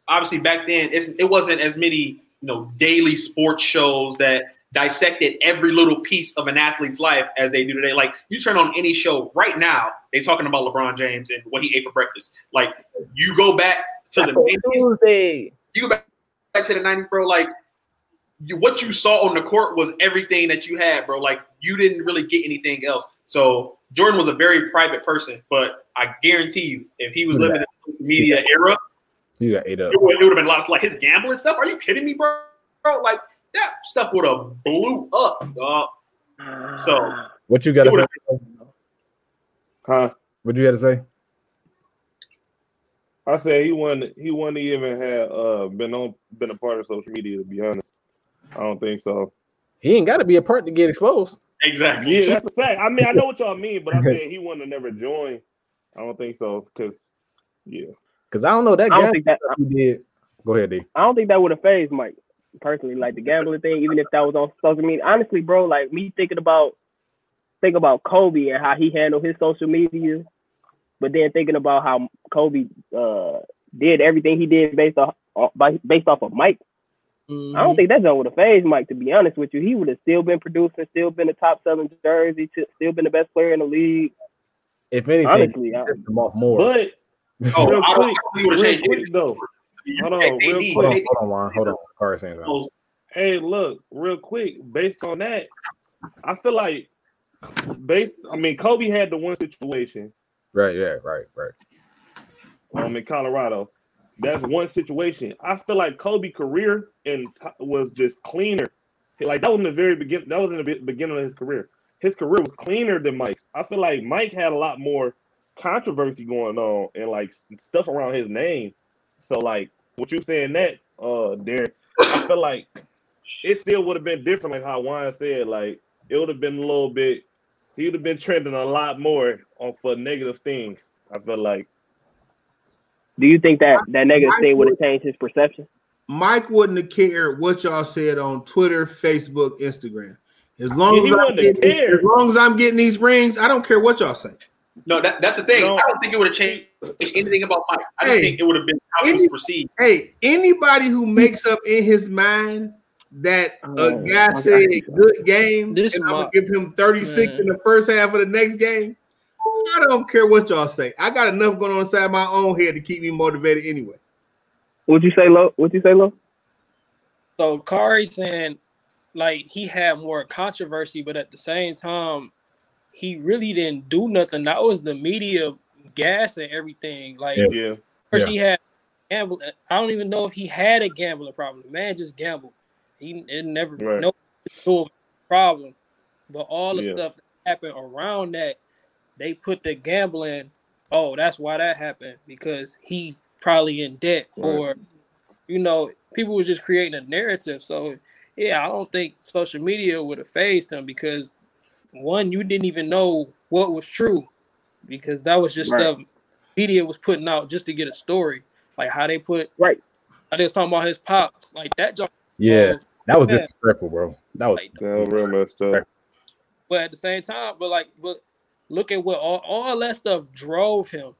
obviously back then it's, it wasn't as many you know daily sports shows that dissected every little piece of an athlete's life as they do today. Like you turn on any show right now, they talking about LeBron James and what he ate for breakfast. Like you go back to the 90s, Tuesday. you go back, back to the 90s, bro, like you, what you saw on the court was everything that you had, bro. Like you didn't really get anything else. So Jordan was a very private person, but I guarantee you, if he was living in the social media era, You got eight up. it would, it would have been a lot of like his gambling stuff. Are you kidding me, bro? Bro, like that stuff would have blew up. dog. So What you got to say? Huh? What you got to say? I said he wouldn't. He wouldn't even have uh, been on been a part of social media. To be honest, I don't think so. He ain't got to be a part to get exposed. exactly. Yeah, that's a fact. I mean, I know what y'all mean, but I said he wouldn't have never joined. I don't think so because yeah, Because I don't know that I don't guy think that he did. Go ahead, D. I don't think that would have phased Mike personally, like the gambling thing, even if that was on social media. Honestly, bro, like me thinking about think about Kobe and how he handled his social media, but then thinking about how Kobe uh, did everything he did based off by based off of Mike. I Mm-hmm. don't think that zone would have phased Mike. To be honest with you, he would have still been producing, still been the top selling jersey, still been the best player in the league. If anything, Honestly, I- him off more. but Oh, real I don't, I don't it would have real changed quick though. Hold on, real AD, hold on, quick. hold on, Juan. Hold on. Corey saying something. Hey, look, real quick. Based on that, I feel like based. I mean, Kobe had the one situation Right, yeah, right, right. um in Colorado. That's one situation. I feel like Kobe career and was just cleaner. Like that was in the very beginning. That was in the beginning of his career. His career was cleaner than Mike's. I feel like Mike had a lot more controversy going on and like stuff around his name. So like what you saying that, uh, Darren, I feel like it still would have been different. Like how Juan said, like it would have been a little bit. He would have been trending a lot more on for negative things. I feel like. Do you think that that negative Mike thing would have changed his perception? Mike wouldn't have cared what y'all said on Twitter, Facebook, Instagram. As long Yeah, as I'm wouldn't have getting, as long as I'm getting these rings, I don't care what y'all say. No, that, that's the thing. No. I don't think it would have changed anything about Mike. I just Hey. think it would have been how he was Any- perceived. Hey, anybody who makes up in his mind that oh, a Oh, guy my said God. good game This and I'm gonna give him 36 Man. in the first half of the next game, I don't care what y'all say. I got enough going on inside my own head to keep me motivated anyway. What'd you say low? Would you say low? So Corey saying like he had more controversy, but at the same time, he really didn't do nothing. That was the media gas and everything. Like Yeah. Yeah. first Yeah. he had gamble. I don't even know if he had a gambling problem. The man just gambled. He it never Right. no no problem. But all the Yeah. stuff that happened around that, they put the gambling. Oh, that's why that happened because he probably in debt Right. or you know people were just creating a narrative. So yeah, I don't think social media would have phased him because one, you didn't even know what was true because that was just Right. stuff media was putting out just to get a story, like how they put Right. I they was talking about his pops, like that. Joint, Yeah, uh, that was Yeah. disrespectful, bro. That was like, That was real messed up. but at the same time, but like, but look at what all, all that stuff drove him.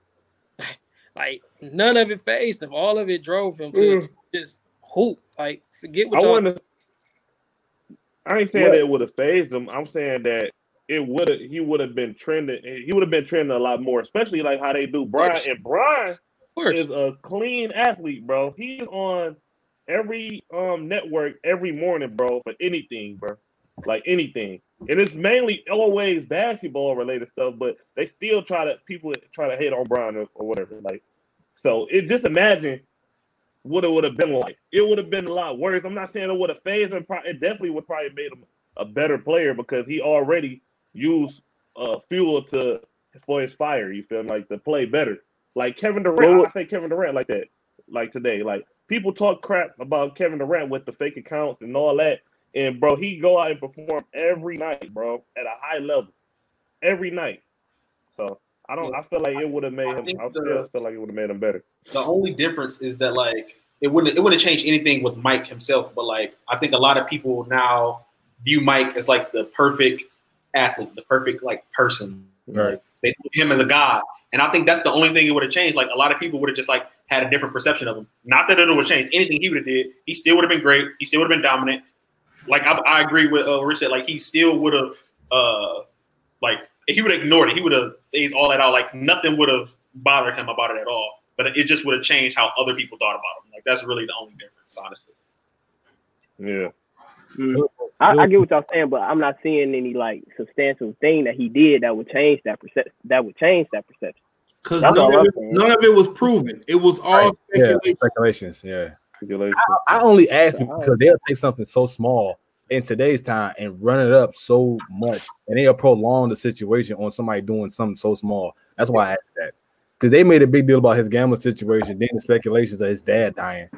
like none of it phased him. All of it drove him to Mm. just hoop. Like forget what I y'all. wonder. I ain't saying What? that it would have phased him. I'm saying that it would have. He would have been trending. He would have been trending a lot more, especially like how they do Brian. And Brian is a clean athlete, bro. He's on every um network every morning, bro, for anything, bro. Like anything. And it's mainly always basketball related stuff, but they still try to people try to hate on Brian or, or whatever. Like so it just imagine what it would have been like. It would have been a lot worse. I'm not saying it would have phased him. It definitely would probably made him a better player because he already used uh, fuel to for his fire. You feel like to play better. Like Kevin Durant, Well- I say Kevin Durant like that. Like today, like people talk crap about Kevin Durant with the fake accounts and all that, and bro, he go out and perform every night, bro, at a high level, every night. So I don't. I feel like it would have made I him. think I the- still feel like it would have made him better. The only difference is that like it wouldn't it wouldn't change anything with Mike himself, but like I think a lot of people now view Mike as like the perfect athlete, the perfect like person. Right. Like they view him as a god. And I think that's the only thing it would have changed. Like a lot of people would have just like had a different perception of him. Not that it would have changed anything he would have did. He still would have been great. He still would have been dominant. Like I, I agree with uh, Rich said. Like he still would have, uh, like he would have ignored it. He would have phased all that out. Like nothing would have bothered him about it at all. But it just would have changed how other people thought about him. Like that's really the only difference, honestly. Yeah. Mm. I, I get what y'all saying, but I'm not seeing any like substantial thing that he did that would change that perception. That would change that perception. Because none, of it- none of it was proven. It was all Right. Yeah, speculations. Yeah. Regulation. I only ask because they'll take something so small in today's time and run it up so much, and they'll prolong the situation on somebody doing something so small. That's why I asked that because they made a big deal about his gambling situation, then the speculations of his dad dying,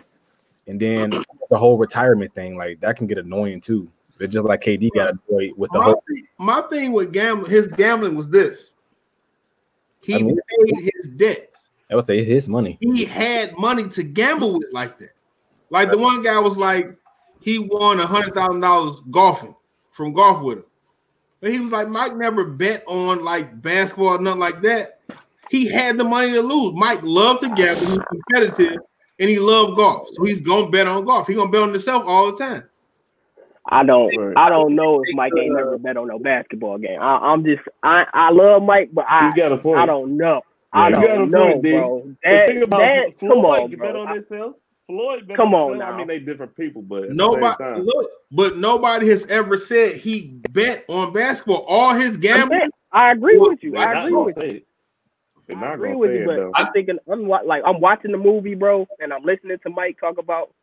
and then the whole retirement thing. Like that can get annoying too. It's just like KD got annoyed with the My, whole. thing- my thing with gambling, his gambling was this. He I mean- paid his debts. I would say his money. He had money to gamble with like that. Like the one guy was like, he won a hundred thousand dollars golfing from golf with him. But he was like, Mike never bet on like basketball, or nothing like that. He had the money to lose. Mike loved to gamble, he was competitive, and he loved golf. So he's gonna bet on golf. He's gonna bet on himself all the time. I don't. I don't know if Mike ain't never bet on no basketball game. I, I'm just. I. I love Mike, but I. You got a point. I don't know. I Yeah, you got a don't know, point, D. bro. But That, think about that, Floyd come on, bet on I- himself. Floyd bet Come on himself. I mean, they different people, but Nobody look, but nobody has ever said he bet on basketball. All his gambling, I agree with you. They're I agree with you. Say it. They're I not agree gonna with say you, it but though. I'm thinking I'm wa- like I'm watching the movie, bro, and I'm listening to Mike talk about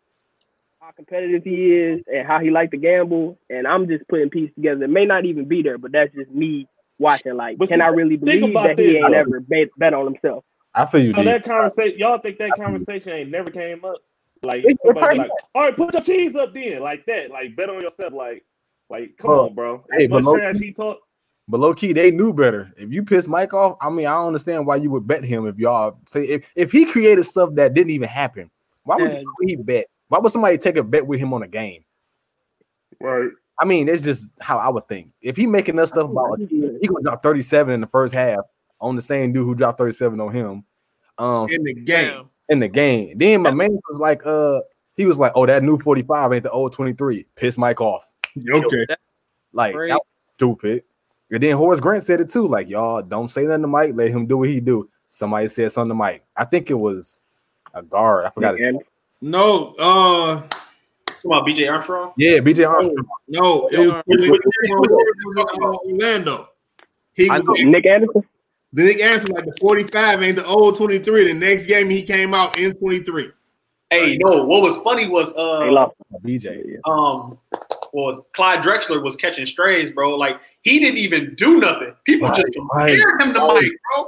how competitive he is and how he like to gamble, and I'm just putting pieces together. It may not even be there, but that's just me watching. Like, But can you- I really believe about that he ain't though. ever bet, bet on himself? I feel you. So D. that conversation, y'all think that conversation ain't never came up? Like It- it somebody like, all right, put your cheese up then, like that, like bet on yourself, like, like come Bro, on, bro. hey, As but much trash he talk, But low key, they knew better. If you piss Mike off, I mean, I don't understand why you would bet him. If y'all say if if he created stuff that didn't even happen, why would Yeah. he bet? Why would somebody take a bet with him on a game? right? I mean, it's just how I would think. If he making that stuff about he gonna drop 37 in the first half on the same dude who dropped 37 on him um in the game. In the game. Then my man was like, uh, he was like, Oh, that new 45 ain't the old 23. Piss Mike off. Okay. Like that was stupid. And then Horace Grant said it too. Like, y'all don't say nothing to Mike, let him do what he do. Somebody said something to Mike. I think it was a guard. I forgot his And No, uh, Come on, BJ Armstrong. Yeah, BJ Armstrong. no, it was, it was, it was, Orlando. He I was know. Nick Anderson. The nigga answered like the 45 ain't the old 23. The next game he came out in 23. Hey, no, what was funny was uh lost. BJ. um was Clyde Drexler was catching strays, bro. Like he didn't even do nothing. People just Right, him to right. Mike, bro.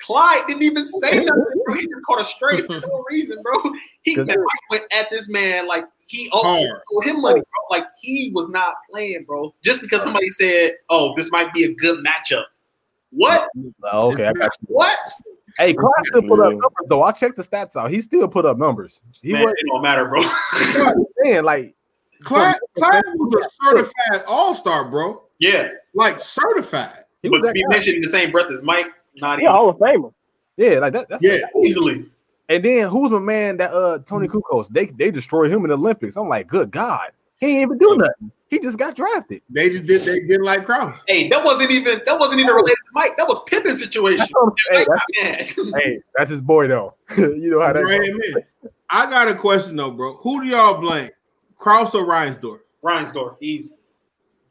Clyde didn't even say nothing, bro. He just caught a stray for no reason, bro. He Cause- Mike went at this man like he owed Hard. owed him money, bro. Like he was not playing, bro. Just because somebody said, "Oh, this might be a good matchup." What? Oh, okay, I got you. What? Hey, Clyde still put up numbers though. I checked the stats out. He still put up numbers. He Man, was it don't matter, bro. saying like Clyde, Clyde was a certified all-star, bro. yeah, Like certified. he was but to be guy. mentioned in the same breath as Mike, not Yeah, Hall of Famer. Yeah, like that. That's Yeah. easily. And then who's my man that uh Toni Kukoc? They they destroyed him in the Olympics. I'm like, good God, he ain't even do nothing. He just got drafted. They just did they didn't like Krause. Hey, that wasn't even that wasn't even related to Mike. That was Pippen's situation. That's what I'm saying. Mike That's, got hey, that's his boy though. you know how that Right, goes. I got a question though, bro. Who do y'all blame? Krause or Reinsdorf? Reinsdorf, he's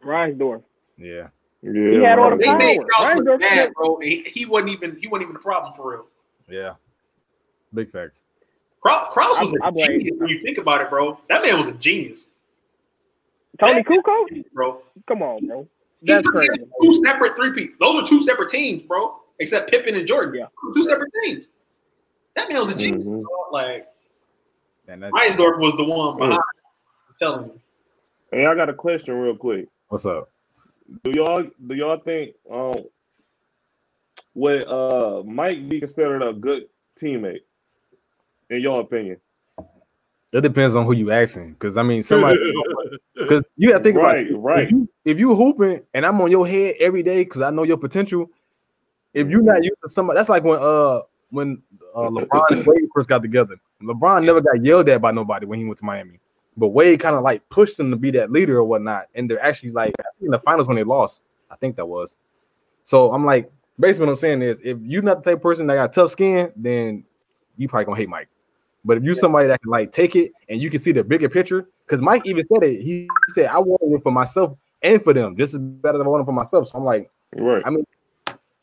Reinsdorf. Yeah. Yeah, He had all the they power. made Krause look bad, bro. He, he wasn't even he wasn't even a problem for real. Yeah. Big facts. Krause, Krause was I- I a blame- genius when you think about it, bro. That man was a genius, Toni Kukoc? bro. Come on, bro. That's put crazy. two separate three peats. Those are two separate teams, bro. Except Pippen and Jordan. Yeah. Two separate teams. That man was a genius. Mhm. Like And Reinsdorf was the one behind. I'm telling you. Hey, I got a question real quick. what's up? Do y'all do y'all think um would uh Mike be considered a good teammate in your opinion? It depends on who you asking. Because I mean, somebody because you gotta think Right, about it. right. If you, if you hooping and I'm on your head every day because I know your potential, if you're not used to somebody, that's like when uh when uh, LeBron and Wade first got together. LeBron never got yelled at by nobody when he went to Miami, but Wade kind of like pushed him to be that leader or whatnot. And they're actually like in the finals when they lost. I think that was. So I'm like, basically what I'm saying is, if you're not the type of person that got tough skin, then you probably gonna hate Mike. But if you're somebody that can like take it and you can see the bigger picture, because Mike even said it, he said, I want it for myself and for them, just as better than I want it for myself. So I'm like, Right. I mean,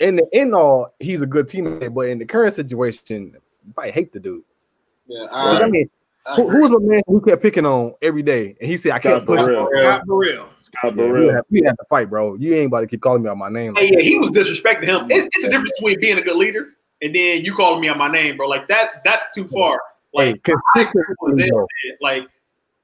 in the end all, he's a good teammate, but in the current situation, I hate the dude. Yeah, 'Cause, I mean, who, who was my man who kept picking on every day? And he said, I can't Scott put it. Burrell. Scott Burrell. Scott Yeah, we, Burrell. have, we have to fight, bro. You ain't about to keep calling me out my name. Hey, yeah, he was disrespecting him. It's, it's a difference between being a good leader and then you calling me on my name, bro. Like that, that's too far. Like, hey, I agree with what consistently, Zay bro. said. like,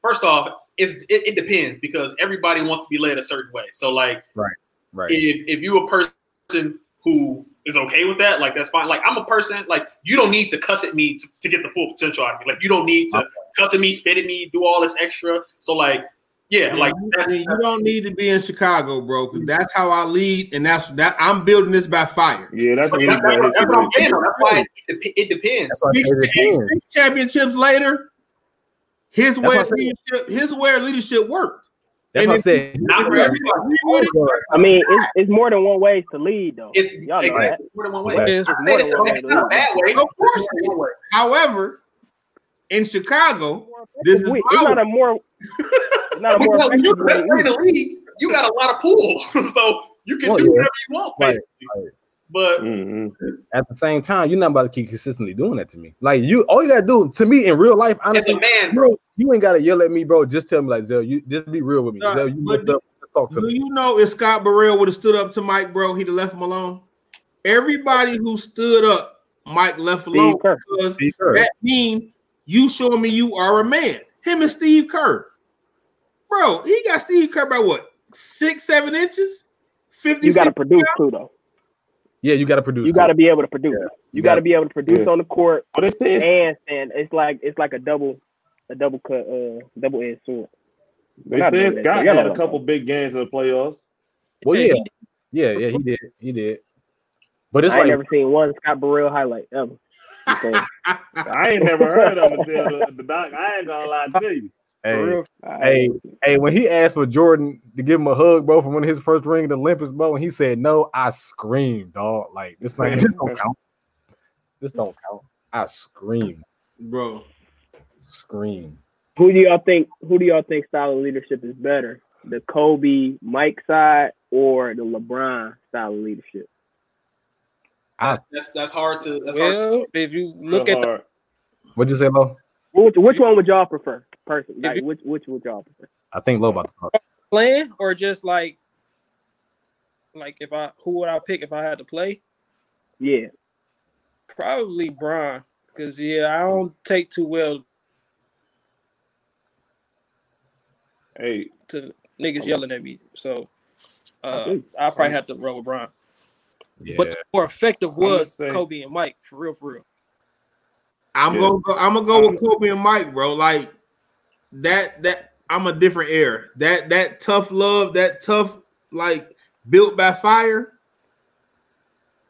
first off, it's, it, it depends because everybody wants to be led a certain way. So, like, right, right. if if you a person who is okay with that, like that's fine. Like I'm a person, like you don't need to cuss at me to, to get the full potential out of me. Like you don't need to cuss at me, spit at me, do all this extra. So like, yeah, like that's you don't need to be in Chicago, bro, because that's how I lead, and that's that I'm building this by fire. Yeah, that's that's, what that's, what, that's what I'm saying. though. doing. That's why it, it depends. That's why Six, it depends. six championships later, his way of leadership, his way of leadership worked. That's And what I if- said. Not for everybody. you agree with it, I mean, it's, it's more than one way to lead, though. It's Y'all know exactly more than one way. Right. It's I more said than it's, it's not a bad way. Of course It's one way. However, in Chicago, this is Wait, it's not a more, it's not a more Well, you're effective the best player in the league, you got a lot of pull, so you can Well, do yeah. whatever you want, Right, basically. right. But Mhm. At the same time, you're not about to keep consistently doing that to me. Like you, all you gotta do to me in real life, honestly, a man, you, bro, ain't- you ain't gotta yell at me, bro. Just tell me like Zell, you just be real with me. Nah, Zell, you but messed up. Just talk to Do me. you know if Scott Burrell would have stood up to Mike, bro, he'd have left him alone? Everybody who stood up, Mike left alone Steve Kerr. because Steve Kerr. that mean you showing me you are a man. Him and Steve Kerr. Bro, he got Steve Kerr by what? Six, seven inches? 50 You got to produce too, though. Yeah, you gotta produce. You got to be able to produce. Yeah. You got to be able to produce Yeah. on the court But it says and. It's like it's like a double, a double cut, uh, double edged sword. they said. Scott Y'all had a couple big games in the playoffs. Well, yeah, yeah, yeah. He did. He did. But it's I ain't like never seen one Scott Burrell highlight ever. I ain't never heard of him until the, the doc. I ain't gonna lie to you. Hey, Hey, hey, when he asked for Jordan to give him a hug, bro, from one of his first ring in the Olympics, bro, and he said no, I screamed, dog. Like this thing this don't count. This don't count. I scream, Bro. scream. Who do y'all think? Who do y'all think style of leadership is better? The Kobe Mike side or the LeBron style of leadership? I, That's that's hard to. That's hard. Well, if you look Real at the what'd you say, Lo? Which, which one would y'all prefer? Person, like you- which which would y'all prefer? I think Lo about to talk. plan or just like like if I who would I pick if I had to play? Yeah, Probably Brian. Cause yeah, I don't take too well Hey, to niggas yelling at me. So uh Okay. I probably have to roll with Brian. Yeah. But the more effective was say- Kobe and Mike, for real, for real. I'm Yeah. gonna go. I'm gonna go with Kobe and Mike, bro. Like that. That I'm a different era. That that tough love. That tough like built by fire.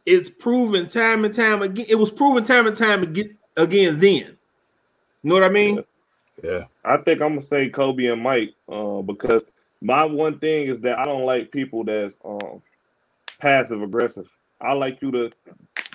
It's proven time and time again. It was proven time and time again. Again, then. You know what I mean? yeah. I think I'm gonna say Kobe and Mike, uh, because my one thing is that I don't like people that's um passive aggressive. I like you to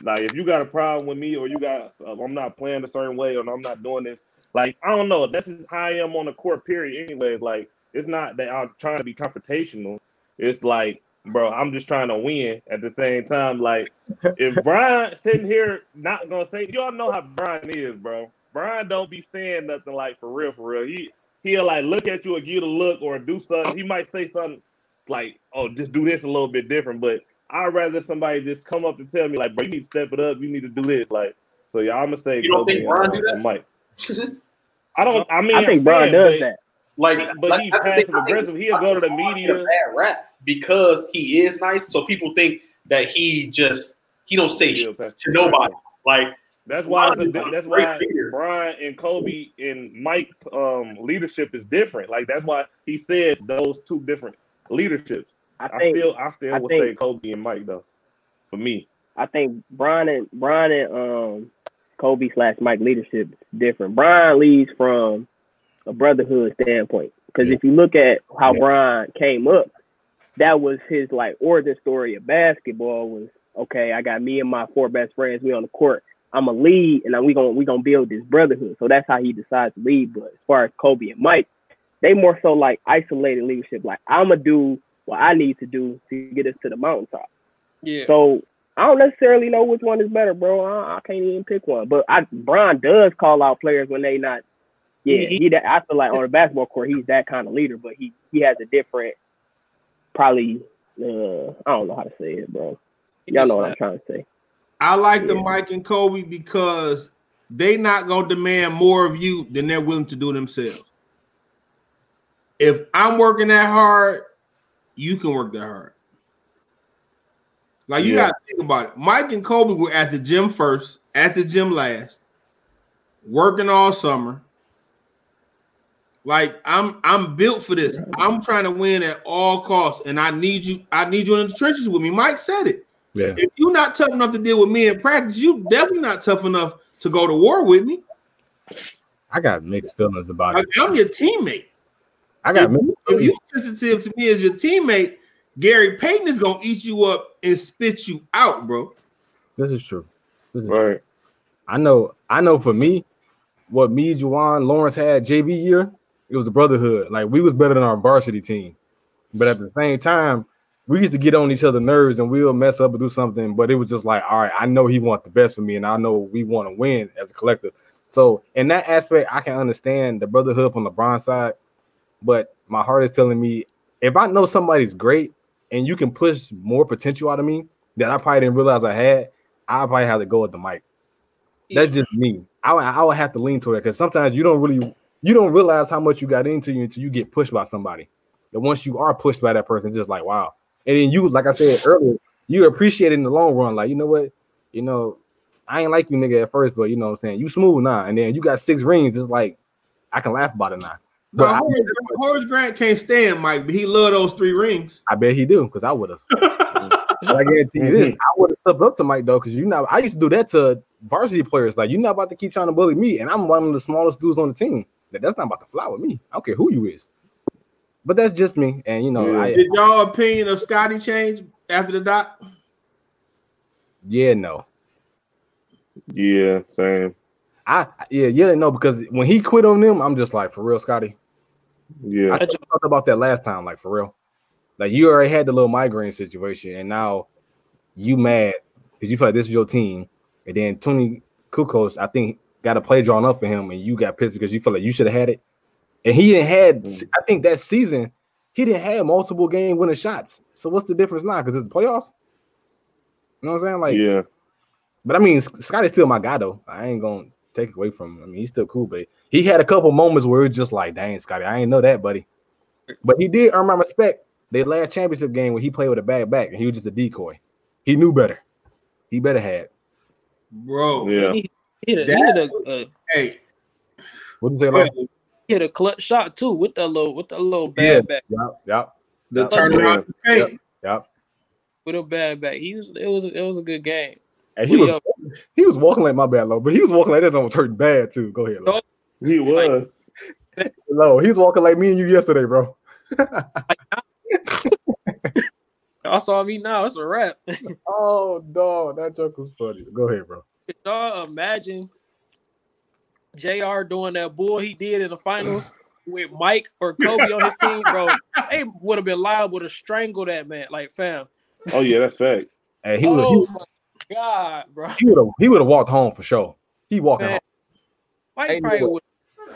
like if you got a problem with me or you got uh, I'm not playing a certain way or I'm not doing this. Like I don't know. This is how I am on the court. Period. Anyways, like it's not that I'm trying to be confrontational. It's like, bro, I'm just trying to win. At the same time, like if Brian sitting here not gonna say, y'all know how Brian is, bro. Brian don't be saying nothing like for real, for real. He he'll like look at you or give you a look or do something. He might say something like, "Oh, just do this a little bit different." But I'd rather somebody just come up and tell me like, "Bro, you need to step it up. You need to do this." Like, so yeah, I'm gonna say You don't Kobe think Brian do that? Mike. I don't. I mean, I think I'm Brian does but- that. Like, But like, he's passive think- aggressive. He'll go to the media. get Bad rap because he is nice, so people think that he just he don't say shit to nobody. Like That's why it's a, Brian is a that's why leader. Brian and Kobe and Mike um leadership is different. Like that's why he said those two different leaderships. I I, still I still I would think- say Kobe and Mike though. For me. I think Brian and Brian and um Kobe slash Mike leadership is different. Brian leads from a brotherhood standpoint because Yeah. if you look at how Yeah. Brian came up, that was his like origin story of basketball. Was okay. I got me and my four best friends. We on the court. I'm a lead, and we gonna we gonna build this brotherhood. So that's how he decides to lead. But as far as Kobe and Mike, they more so like isolated leadership. Like I'm gonna do what I need to do to get us to the mountaintop. Yeah. So I don't necessarily know which one is better, bro. I, I can't even pick one. But I Brian does call out players when they not. Yeah, He- he. that- I feel like on the basketball court, he's that kind of leader, but he he has a different, probably. Uh, I don't know how to say it, bro. Y'all know what I'm trying to say. I like the Mike and Kobe because they not gonna demand more of you than they're willing to do themselves. If I'm working that hard, you can work that hard. Like you Yeah. gotta think about it. Mike and Kobe were at the gym first, at the gym last, working all summer. Like I'm I'm built for this. I'm trying to win at all costs, and I need you, I need you in the trenches with me. Mike said it. Yeah. If you're not tough enough to deal with me in practice, you definitely not tough enough to go to war with me. I got mixed feelings about Like, it. I'm your teammate. I got If, mixed if feelings. you sensitive to me as your teammate, Gary Payton is gonna eat you up and spit you out, bro. This is true. This is true. Right. I know, I know for me, what me, Juwan, Lawrence had JV year, it was a brotherhood. Like we was better than our varsity team. But at the same time, we used to get on each other's nerves and we'll mess up and do something. But it was just like, all right, I know he want the best for me, and I know we want to win as a collective. So in that aspect, I can understand the brotherhood from LeBron side. But my heart is telling me if I know somebody's great and you can push more potential out of me that I probably didn't realize I had, I probably have to go with the Mike. That's just me. I would- I would have to lean toward it because sometimes you don't really you don't realize how much you got into you until you get pushed by somebody. And once you are pushed by that person, just like wow. And then you, like I said earlier, you appreciate it in the long run. Like you know what, you know, I ain't like you nigga at first, but you know what I'm saying you smooth now. And then you got six rings. It's like I can laugh about it now. But But I, Horace, Horace Grant can't stand Mike, but he loved those three rings. I bet he do because I would have. I guarantee you this. I would have stepped up to Mike though, because you know I used to do that to varsity players. Like you're not about to keep trying to bully me, and I'm one of the smallest dudes on the team. That that's not about to fly with me. I don't care who you is. But that's just me, and you know, Yeah. I Did y'all opinion of Scottie change after the dot? yeah no, Yeah, same. I yeah yeah no because when he quit on them, I'm just like for real, Scottie. Yeah. I just talked about that last time, like for real. Like you already had the little migraine situation, and now you mad because you feel like this is your team, and then Toni Kukoc, I think, got a play drawn up for him, and you got pissed because you feel like you should have had it, and he didn't had. Mm. I think that season he didn't have multiple game winning shots. So what's the difference now? Because it's the playoffs. You know what I'm saying? Like, yeah, but I mean, Scottie's still my guy though. I ain't gonna take it away from him. I mean, he's still cool, but he had a couple moments where it's just like, dang, Scottie, I ain't know that, buddy. But he did earn my respect. Their last championship game when he played with a bad back and he was just a decoy. He knew better. He better had. Bro, yeah. He hit a, he hit a, a hey, What you say, go like? he hit a clutch shot too with that little with that little Yeah. bad back Yep, yep, the Yep. turnaround. Hey, yep. with a bad back. He was it was it was a good game. And he We was up. He was walking like my bad low, but he was walking like that was hurting bad too. Go ahead, low. He was. low. He was walking like me and you yesterday, bro. Y'all saw me now. It's a wrap. oh no, that joke was funny. Go ahead, bro. Could y'all imagine J.R. doing that bull he did in the finals with Mike or Kobe on his team, bro? They would have been liable to strangle that man. Like, fam. Oh yeah, that's facts. And he would oh my god, bro. he would have he would have walked home for sure. He walking Man. home. Mike Ain't probably would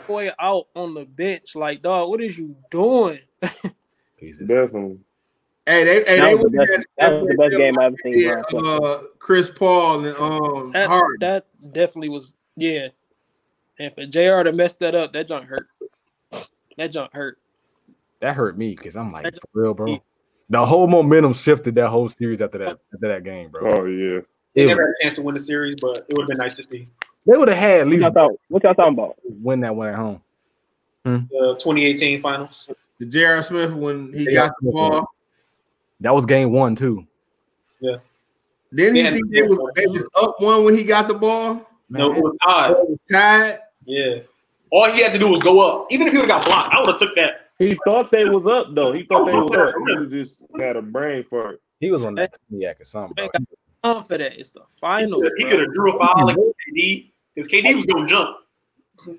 boy out on the bench. Like, dog, what is you doing? Pieces. Definitely. hey, they, hey, That they was the best, that was the best game I've ever seen. Yeah, bro. uh, Chris Paul and um That Harden. that definitely was yeah. And for J.R. to mess that up, that junk hurt. That junk hurt. That hurt me because I'm like, That- for real, bro. The whole momentum shifted that whole series after that after that game, bro. Oh yeah. They It never had a chance to win the series, but it would have been nice to see. they would have had at What least y'all, thought, what y'all talking about? win that one at home. Hmm? The 2018 finals. The J.R. Smith when he J.R. got the ball. That was game one too. Yeah. Then he think they was, they was up one when he got the ball. No, it was odd. Tied. Yeah. All he had to do was go up. Even if he would have got blocked, I would have took that. He thought they was up though. He thought they was up. He just had a brain for it. He was on that cognac or something, bro. Time for that. It's the finals. He could have drew a foul like KD because KD was going to jump.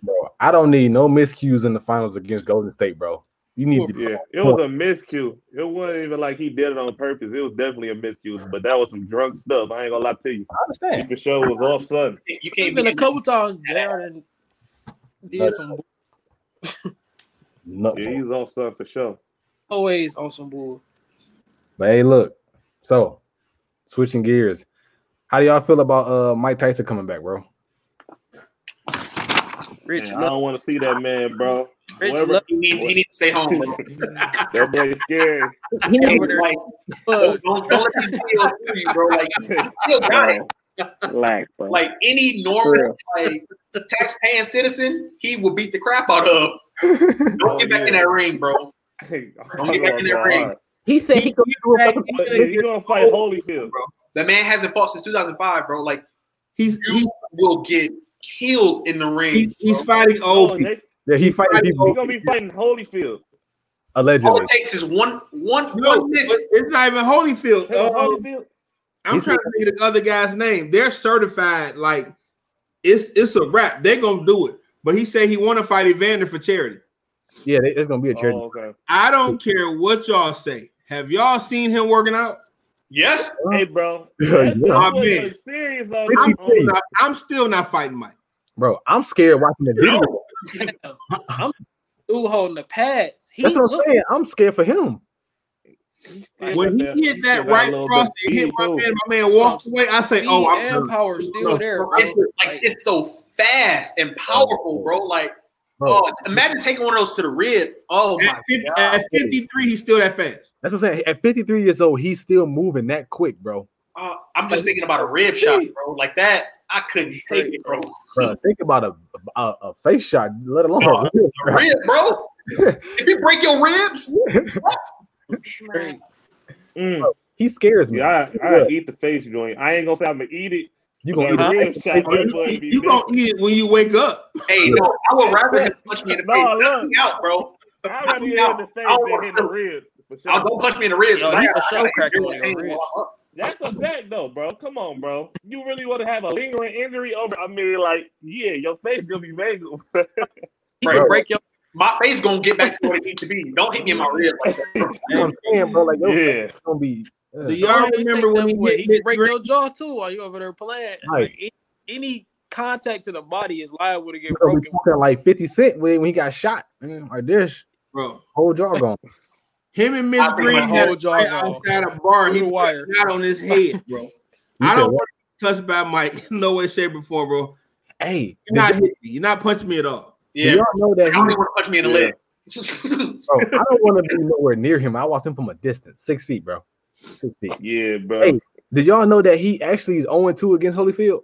bro. I don't need no miscues in the finals against Golden State, bro. You need to Yeah, it was a miscue. It wasn't even like he did it on purpose. It was definitely a miscue, but that was some drunk stuff. I ain't gonna lie to you. I He understand. for sure was off sudden. You It's can't been a couple times J.R. done did some No, Yeah, he's off sudden for sure. always on some bull. but hey, look. So switching gears. How do y'all feel about uh Mike Tyson coming back, bro? Rich, Man, I don't want to see that man, bro. Rich, Whatever- look, He needs, he needs to stay home. bro. that boy scary. he over there. Like, Look, don't, don't let these videos fool you, bro. Like, still got it. Relax, bro. Like any normal, like tax-paying citizen, he will beat the crap out of. Don't get back in that ring, bro. Don't get back in that ring. He said he could do a fucking He gonna fight Holyfield. bro. That man hasn't fought since 2005, bro. Like He's you he, will get killed in the ring. he, he's fighting Oh, old and people. they, Yeah, he fighting he people gonna be fighting Holyfield. Allegedly, All it takes is one, one, No, one miss. it's not even Holyfield. Hey, Uh, Holyfield. I'm He's- trying to think of the other guy's name. They're certified. Like it's it's a wrap. They're gonna do it. But he said he want to fight Evander for charity. Yeah, it's gonna be a charity. Oh, okay. I don't care what y'all say. Have y'all seen him working out? Yes, Hey, bro. Yeah, That, yeah. that boy Man. serious I'm, still not, I'm still not fighting Mike. Bro, I'm scared watching the video. I'm dude holding the pads. He That's what I'm look, saying. I'm scared for him. He When he hit that still right little cross bit and hit my speed, man, too. my man walked away. I say, speed "Oh, I'm and power still there, bro. it's like it's so fast and powerful, bro. Like, Bro, oh, imagine taking one of those to the rib. Oh my At, 50, god, at 53, he's still that fast. that's what I'm saying. At 53 years old, he's still moving that quick, bro. Uh, I'm just thinking about a rib shot, bro. Like that, I couldn't take it, bro. Bro, think about a, a a face shot, let alone a real A rib, bro. if you break your ribs, Straight. Mm. He scares me. Yeah, I, I eat the face joint. I ain't gonna say I'm gonna eat it. You but gonna a eat rib shot, Hey, you be you gonna eat it when you wake up. hey, no, I would rather him punch me in the No, face. look. Knock me out, bro. I'd rather me in the face I'll than work hit the ribs. For sure. I'll go punch me in the ribs. Yo, but he I- for sure I gotta cracking hear on your ribs. while I'm up. That's a fact, though, bro. Come on, bro. You really want to have a lingering injury over? I mean, like, yeah, your face gonna be mangled. He Right. can break your my face gonna get back to what it needs to be. Don't hit me in my rib like that. bro. You know what I'm saying, bro? Like, your Yeah. face gonna be. Do y'all He remember when he away. hit he can break Green? your jaw too while you over there playing. Right. Like, any, any contact to the body is liable to get bro, broken. talking like 50 Cent when, when he got shot. Man, like this, Bro, whole jaw gone. him and Mitch Green my had whole a jaw fight gone. outside a bar. He Through the wire. wire. on his head, bro. You I don't want to touch by Mike. No way, shape, or form, bro. Hey, You're not hitting me. You're not punching me at all. Yeah, y'all know that I he, don't want to punch me in the Yeah. leg. bro, I don't want to be nowhere near him. I watched him from a distance, six feet, bro. Six feet. Yeah, bro. Hey. Did y'all know that he actually is 0 2 against Holyfield?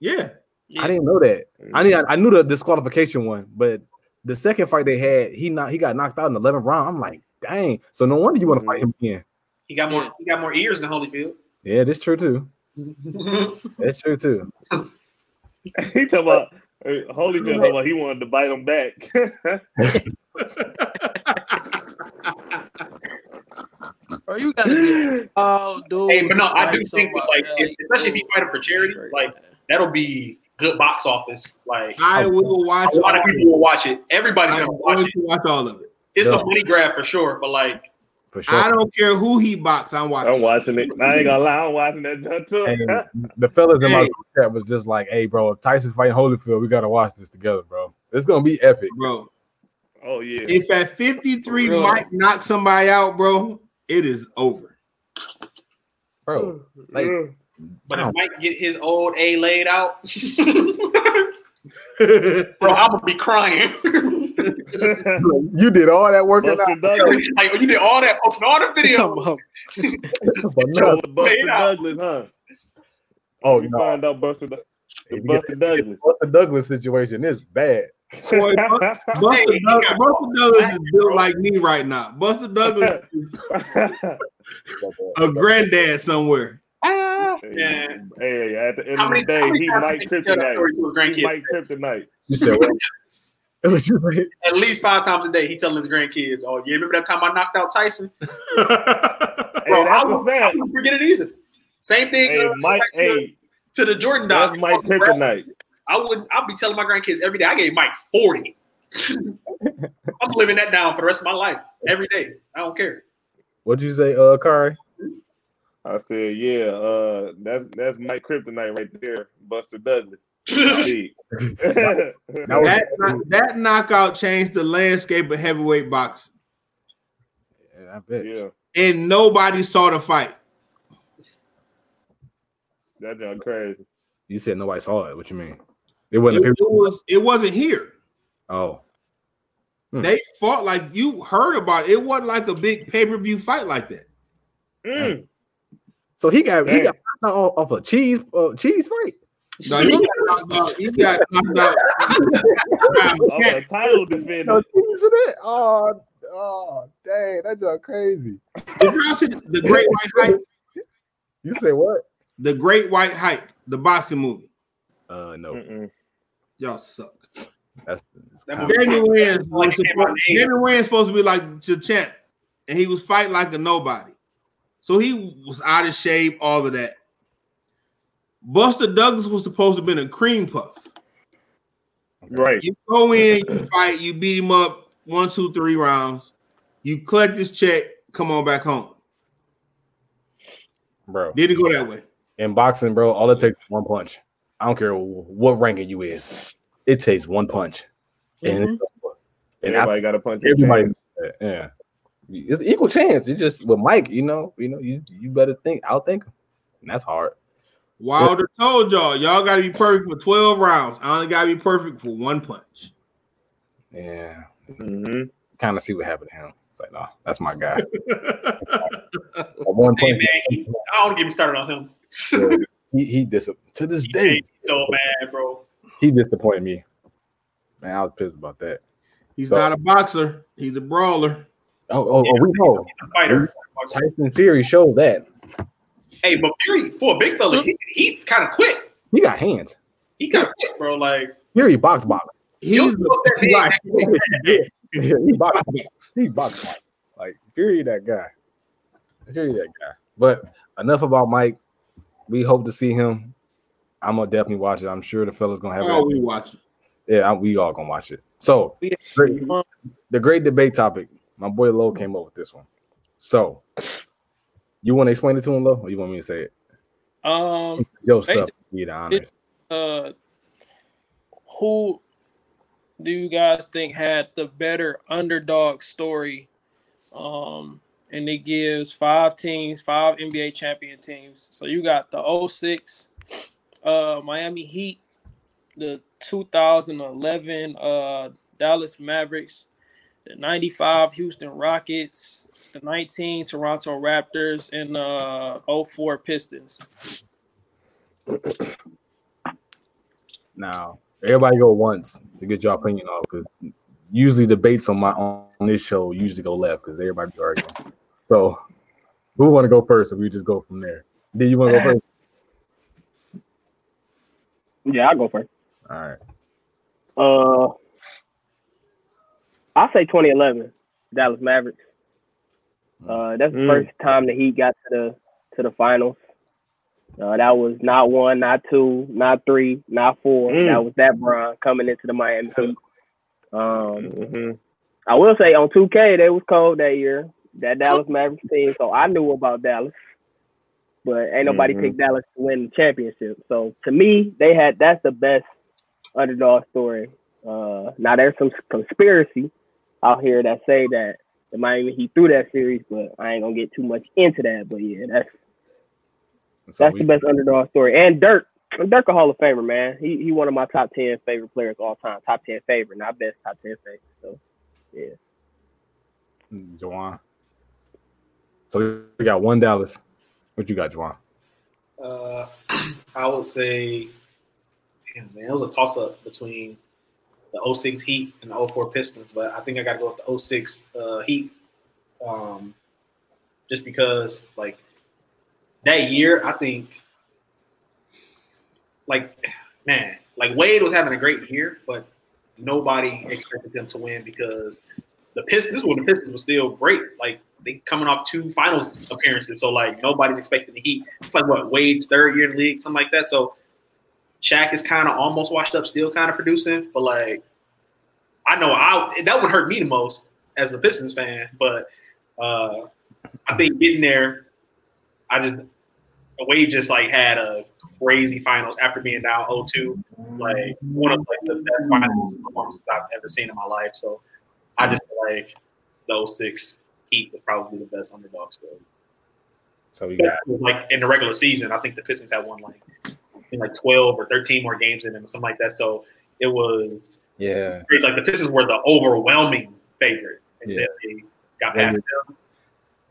Yeah. Yeah. I didn't know that. I mean, I, I knew the disqualification one, but the second fight they had, he not he got knocked out in the 11th round. I'm like, dang. So no wonder you want to fight him again. he got more. He got more ears than Holyfield. Yeah, that's true too. That's true too. he talking about uh, Holyfield talking about he wanted to bite him back. Bro, you gotta be oh dude. Hey, but no, I do Like, think that, like, somebody- if- especially if you fight him for charity, Straight, like, man. That'll be good box office. Like I will watch a lot of all people will watch it. Everybody's I'm gonna watch it. watch all of it. It's Yeah. a money grab for sure. But like, For sure. I don't care who he box. I'm watching. I'm watching it. I ain't gonna lie, I'm watching that too. And the fellas in my Hey. group chat was just like, "Hey, bro, if Tyson fighting Holyfield, we gotta watch this together, bro. It's gonna be epic, bro. oh yeah. If at 53 Really? Mike knock somebody out, bro, it is over. bro." Mm-hmm. Like, but Wow. if Mike get his old A laid out, bro, I'm gonna be crying. you did all that work. out. Buster Douglas. like you did all that, posting all the videos. talking about- Oh, Buster Laid out. Douglas, huh? Oh you no, find out Buster, the If you Buster Douglas. Buster Douglas situation is bad. Boy, Bu- Buster, Hey, he Buster Douglas is built like me right now. Buster Douglas is a granddad somewhere. Yeah. Hey, at the end How of many, the day, he times Mike did you tell that Kryptonite. story to his He grandkids? Mike Kryptonite. You said what? What? At least five times a day, he telling his grandkids, "Oh, yeah, remember that time I knocked out Tyson? Hey, Bro, I that's won't, I that. won't forget it either. Same thing Hey, uh, Mike. to, Hey, to the Jordan dog. that's Mike Kryptonite. I wouldn't. I'll be telling my grandkids every day. I gave Mike forty. I'm living that down for the rest of my life every day. I don't care. What'd you say, uh, Kari? I said, yeah, uh, that's that's Mike Kryptonite right there, Buster Douglas. That That, that knockout changed the landscape of heavyweight boxing, Yeah, I bet. yeah, and nobody saw the fight. that junk crazy. You said nobody saw it. What you mean? It It, wasn't. a it was. It wasn't here. oh, Hmm. They fought like you heard about. It, it wasn't like a big pay per view fight like that. Mm. so he got he got knocked out off a cheese uh, cheese fight. No, he got knocked out. He got knocked out. Off a title No defender. cheese for that. Oh, oh, dang, that's just crazy. Did y'all see the Great White Hype? You say what? The Great White Hype, the boxing movie. Uh, no, Mm-mm. Y'all suck. that's, that's That kinda- movie- Damon Wayans Like was it came out supposed, in the 80s. Damon Wayans supposed to be like the champ, and he was fighting like a nobody. So he was out of shape, all of that. Buster Douglas was supposed to have been a cream puff. Right. You go in, you fight, you beat him up one, two, three rounds. You collect this check, come on back home. bro. Didn't go that way. In boxing, bro, all it takes is one punch. I don't care what ranking you is. It takes one punch, and and I, Everybody got a punch. everybody, yeah, it's equal chance. You just with Mike, you know, you know, you you better think, outthink him, and that's hard. Wilder told y'all, y'all got to be perfect for 12 rounds. I only got to be perfect for one punch. Yeah, Mhm. kind of see what happened to him. It's like, no, that's my guy. one Hey punch, man, I don't get me started on him. yeah, he he dis- to this He day so mad, bro. he disappointed me. Man, I was pissed about that. He's So- not a boxer, he's a brawler. Oh, oh, oh we know. He's a fighter. Tyson Fury showed that Hey, but Fury for a big fella, he, he kind of quit. he got hands. He kind of quit, bro. Like Fury box box. He's You're supposed to be like, that he box he box box. Like Fury that guy. Fury that guy. But enough about Mike. We hope to see him. I'm gonna definitely watch it. I'm sure the fella's gonna have oh, it. we watching. Yeah, I, we all gonna watch it. So great- the great debate topic. My boy Low came up with this one. So you want to explain it to him, Low, or you want me to say it? Um, Yo, stuff. Basically, Be the honors. uh, who do you guys think had the better underdog story? Um, and it gives five teams, five NBA champion teams. So you got the 06 uh, Miami Heat, the 2011 uh, Dallas Mavericks, the 95 Houston Rockets, the 19 Toronto Raptors, and the uh, 04 Pistons. Now, everybody go once to get your opinion off because usually debates on my on this show usually go left because everybody be arguing. So, who want to go first? Or we just go from there. Do you want to go first? Yeah, I'll go first. All right. Uh, I'll say 2011 Dallas Mavericks. Uh, that's the Mm. first time the Heat got to the to the finals. Uh, that was not one, not two, not three, not four. Mm. That was that Bron coming into the Miami Heat. Um, Mm-hmm. I will say on 2K they was cold that year. That Dallas Mavericks team, so I knew about Dallas, but ain't nobody Mhm. picked Dallas to win the championship. So to me, they had that's the best underdog story. Uh, now there's some conspiracy out here that say that the Miami Heat threw that series, but I ain't gonna get too much into that. But yeah, that's So that's we, the best underdog story. And Dirk, Dirk a Hall of Famer, man. He he one of my top ten favorite players all time. Top ten favorite, not best top ten favorite. So yeah. Jawan. So we got one Dallas. What you got, Jawan? Uh, I would say, damn man, it was a toss up between the 06 Heat and the 04 Pistons, but I think I got to go with the 06 uh, Heat, um, just because like that year, I think, like man, like Wade was having a great year, but nobody expected them to win because the Pistons. This is when the Pistons were still great, like. They coming off two finals appearances, so like nobody's expecting the Heat. It's like what Wade's third year in the league, something like that. So Shaq is kind of almost washed up, still kind of producing, but like I know I that would hurt me the most as a Pistons fan. But uh I think getting there, I just Wade just like had a crazy finals after being down 0-2, like one of like the best finals performances I've ever seen in my life. So I just feel like the 06 Heat was probably the best underdog story. So we got Like in the regular season, I think the Pistons had won like like 12 or 13 more games in them or something like that. So it was yeah. it's like the Pistons were the overwhelming favorite. And Yeah. then they got past them.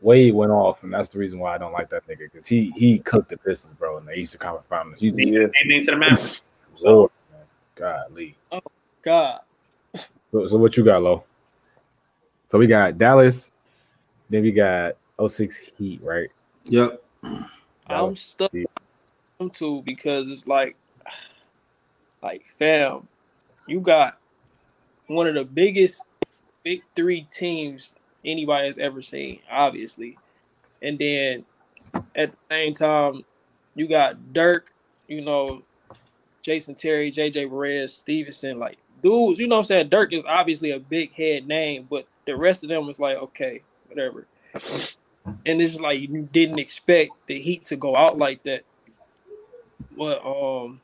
Wade went off, and that's the reason why I don't like that nigga because he he cooked the Pistons, bro, in the Eastern Conference Finals. You Yeah. They made it to the Mavericks. Lord, man. God, Lee. Oh, God, So, so what you got, Lo? So we got Dallas, then we got 06 Heat, right? Yep. I'm stuck Heat. them too because it's like, like fam, you got one of the biggest big three teams anybody has ever seen, obviously, and then at the same time, you got Dirk, you know, Jason Terry, JJ Barea, Stevenson, like dudes. You know I'm saying? Dirk is obviously a big head name, but the rest of them was like, okay, whatever. And it's like you didn't expect the Heat to go out like that. But um,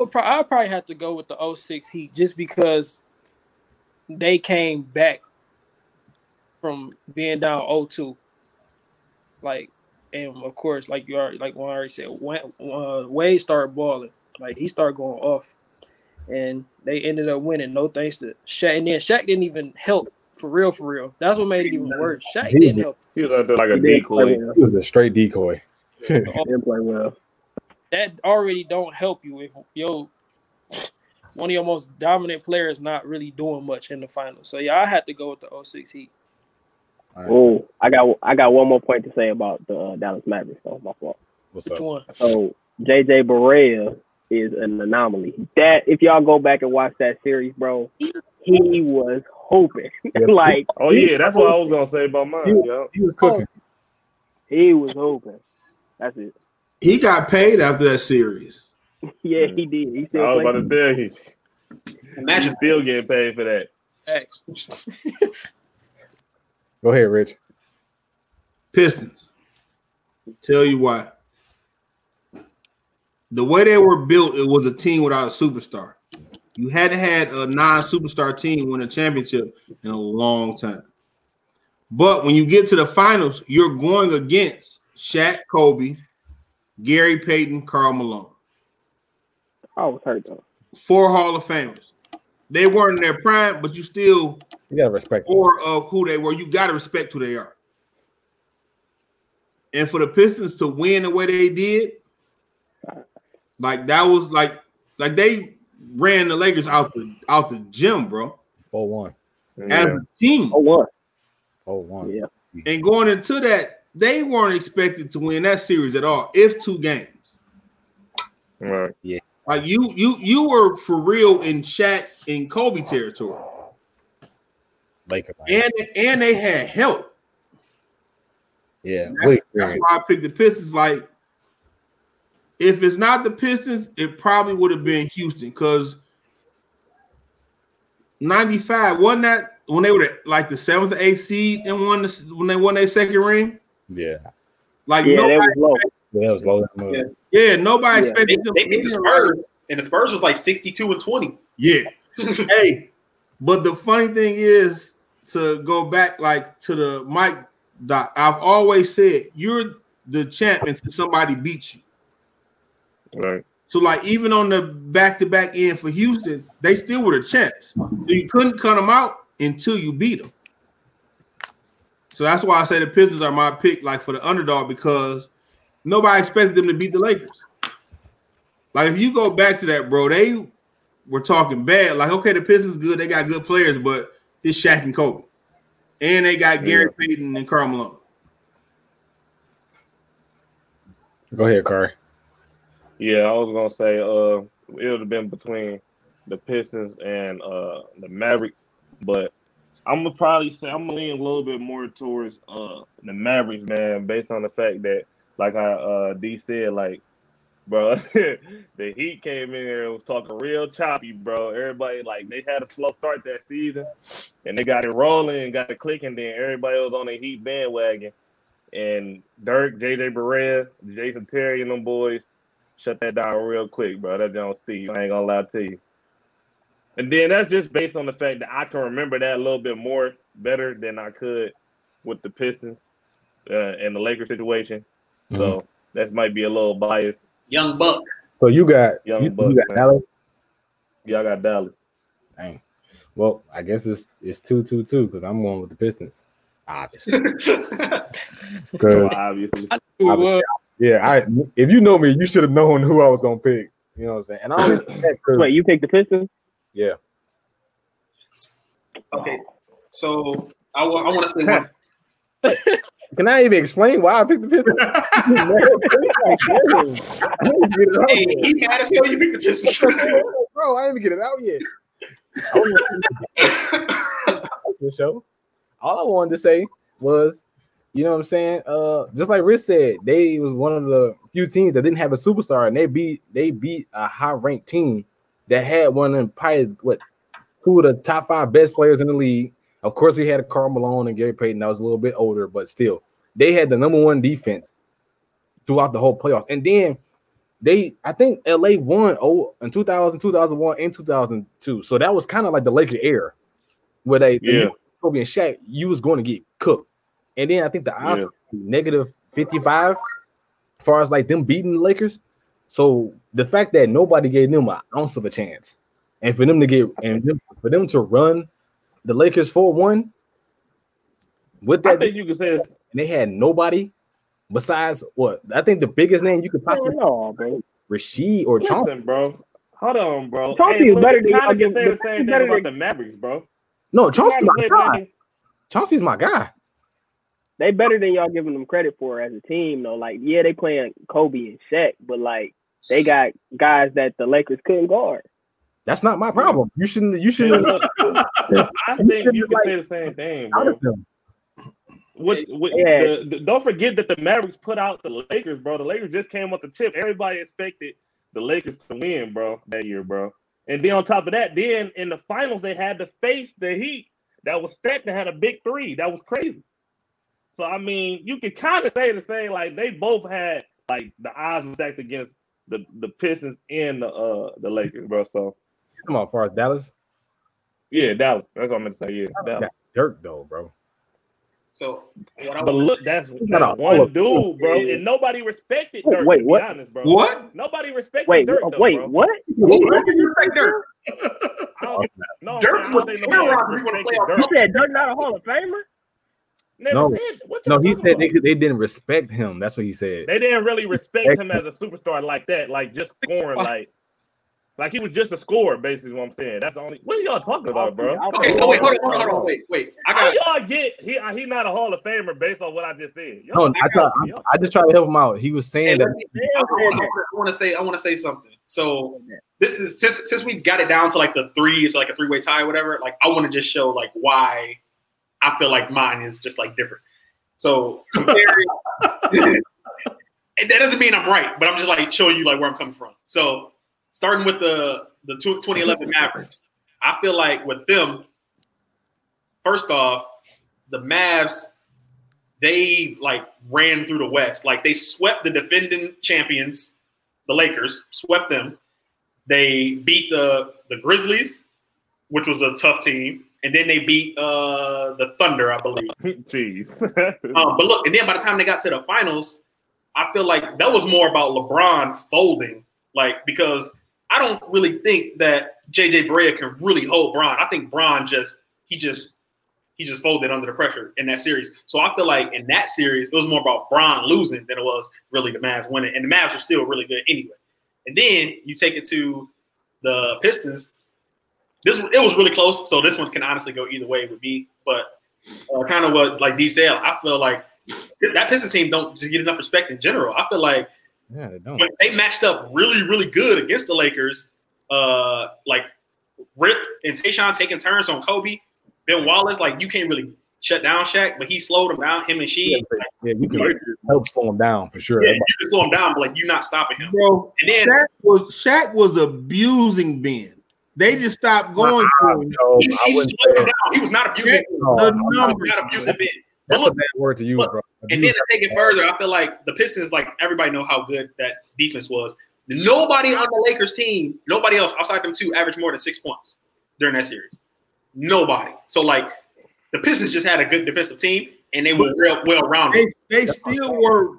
I'll probably have to go with the 06 Heat just because they came back from being down 0-2. Like, and of course, like you already, like one already said, when, uh, Wade started balling. Like he started going off, and they ended up winning. No thanks to Shaq. And then Shaq didn't even help for real, for real. That's what made it even worse. Shaq He- didn't help. He was out there like a He decoy. well. He was a straight decoy. He did play well. that already don't help you if yo one of your most dominant players not really doing much in the finals. So yeah, I had to go with the 06 Heat. All right, Oh, I got I got one more point to say about the uh, Dallas Mavericks. So my fault. What's Which up? one? So JJ Barea is an anomaly. That if y'all go back and watch that series, bro, he was hoping like Oh yeah, that's what I was gonna say about mine. Yeah. He was cooking. he was hoping. That's it. He got paid after that series. Yeah, he did. He I was about to tell you, you Imagine still getting paid for that. Facts. Go ahead, Rich. Pistons. Tell you why. The way they were built, it was a team without a superstar. You hadn't had a non-superstar team win a championship in a long time. But when you get to the finals, you're going against Shaq Kobe, Gary Payton, Karl Malone. I was hurt though. Four Hall of Famers. They weren't in their prime, but you still You gotta respect. or of who they were. You got to respect who they are. And for the Pistons to win the way they did, like that was like like they ran the Lakers out the out the gym, bro. Four one. As Yeah. a team, Oh one. Four one. Yeah. and going into that, they weren't expected to win that series at all, if two games. Right. Yeah. Like you, you, you were for real in Shaq and Kobe territory, Laker. and and they had help. yeah. That's, Wait, that's why I picked the Pistons. Like, if it's not the Pistons, it probably would have been Houston because 95 wasn't that when they were like the seventh or eighth seed and won the, when they won their second ring? yeah. Like, Yeah, nobody, they was low. Yeah, it was low. down the Yeah. yeah, nobody Yeah. they, expected them they beat the? Spurs, and the Spurs was like 62 and 20. Yeah. hey, but the funny thing is to go back like to the Mike doc. I've always said you're the champion until somebody beats you. Right. So like even on the back to back end for Houston, they still were the champs. So you couldn't cut them out until you beat them. So that's why I say the Pistons are my pick, like for the underdog, because nobody expected them to beat the Lakers. Like if you go back to that, bro, they were talking bad. Like okay, the Pistons good, they got good players, but it's Shaq and Kobe, and they got Gary Payton and Karl Malone. Go ahead, Carr. Yeah, I was gonna say uh it would have been between the Pistons and uh the Mavericks, but I'm gonna probably say I'm gonna lean a little bit more towards uh the Mavericks, man, based on the fact that like I uh D said, like bro, the Heat came in here and was talking real choppy, bro. Everybody like they had a slow start that season, and they got it rolling and got it clicking. Then everybody was on the Heat bandwagon, and Dirk, JJ Barea, Jason Terry, and them boys shut that down real quick, bro. That John Steve. I ain't gonna lie to you. And then that's just based on the fact that I can remember that a little bit more better than I could with the Pistons uh, and the Lakers situation. So that might be a little biased. Young Buck. So you got Young you, Bucks, you got man. Dallas. Y'all got Dallas. Dang. Well, I guess it's it's two two two because I'm going with the Pistons. Obviously. 'Cause, So obviously. I knew yeah, I if you know me, you should have known who I was gonna pick. You know what I'm saying? And I only say that 'cause- Wait, you picked the Pistons? yeah. okay, so I want to say one. Can I even explain why I picked the Pistons? Hey, he mad as hell. You picked the Pistons. Bro, I didn't even get it out yet. The show. All I wanted to say was, you know what I'm saying? Uh, just like Rich said, they was one of the few teams that didn't have a superstar, and they beat they beat a high ranked team that had one of them probably what two of the top five best players in the league. Of course, we had Karl Malone and Gary Payton. That was a little bit older, but still, they had the number one defense throughout the whole playoffs. And then they, I think LA won oh in 2000, 2001, and 2002. So that was kind of like the Laker era where they, Yeah. Kobe and Shaq, you was going to get cooked. And then I think the odds Yeah. were negative 55 as far as like them beating the Lakers. So the fact that nobody gave them an ounce of a chance, and for them to get and for them to run the Lakers 4-1 with I that, think you could say it's, and they had nobody besides what I think the biggest name you could possibly don't know, bro. Rasheed or Chauncey. bro. Hold on, bro. Chauncey is better than kinda can say the- the same thing better about than- the Mavericks, bro. No, Chauncey's my guy. something. Chauncey's my guy. They better than y'all giving them credit for as a team, though. Like, yeah, they playing Kobe and Shaq, but like they got guys that the Lakers couldn't guard. That's not my problem. You shouldn't. You shouldn't. look, I think you can say the same thing, out bro. of them. With, with Yeah. the, the- don't forget that the Mavericks put out the Lakers, bro. The Lakers just came off the chip. Everybody expected the Lakers to win, bro, that year, bro. And then on top of that, then in the finals they had to face the Heat that was stacked and had a big three. That was crazy. So I mean, you can kind of say the same. Like they both had like the odds were stacked against the the Pistons and the uh the Lakers, bro. So Come on, far as Dallas, yeah, Dallas. That's what I meant to say. Yeah, Dallas. Dirk though, bro. So what I But look, that's, got a that's one of dude, bro, Fame. and nobody respected Wait, Dirk. wait, to be what? honest, bro. What? Nobody respected Wait, Dirk. wh- uh, though, wait, bro. what? Where do you respect Dirk? No, Dirk was don't think nobody terrorizing people in the respected playoffs. Dirk. You said Dirk not a Hall of Famer? Never No. said. No, he said they, they didn't respect him. That's what he said. They didn't really respect him as a superstar like that, like just scoring, like, like he was just a scorer. Basically, what I'm saying. That's the only. What are y'all talking about, bro? Okay, so wait, hold on, hold on, hold on, wait, wait. I How got y'all get he uh, he not a Hall of Famer based on what I just said? No, Y'all, I, try, I, I just tried to help him out. He was saying Hey, that let me- I want to say I want to say something. So this is since since we got it down to like the threes, like a three way tie, or whatever. Like I want to just show like why I feel like mine is just like different. So comparing, that doesn't mean I'm right, but I'm just like showing you like where I'm coming from. So starting with the the two- 2011 Mavericks, I feel like with them, first off, the Mavs they like ran through the West. Like they swept the defending champions, the Lakers, swept them. They beat the the Grizzlies, which was a tough team, and then they beat uh the Thunder, I believe. jeez. Um, but look, and then by the time they got to the finals, I feel like that was more about LeBron folding, like because I don't really think that JJ Barea can really hold Bron. I think Bron just he just he just folded under the pressure in that series. So I feel like in that series, it was more about Bron losing than it was really the Mavs winning. And the Mavs were still really good anyway. And then you take it to the Pistons. This it was really close, so this one can honestly go either way with me. But uh, kind of what like D said, I feel like that Pistons team don't just get enough respect in general. I feel like yeah, they don't. when they matched up really, really good against the Lakers, uh, like Rip and Tayshaun taking turns on Kobe, Ben Wallace, like you can't really shut down Shaq, but he slowed him down. Him and Yeah, she, yeah, you can help slow him down for sure. yeah, you can slow him down, but like you're not stopping him. Bro, And then Shaq was Shaq was abusing Ben. They just stopped going to him. No, he, he slowed him down. He was not abusing. no, The I'm He numbers. was not abusing Ben. But That's a look, bad word to use, look, bro. And then to take it further, I feel like the Pistons, like everybody know how good that defense was. Nobody on the Lakers team, nobody else outside them two averaged more than six points during that series. Nobody. So like the Pistons just had a good defensive team and they were real well rounded. They, they still were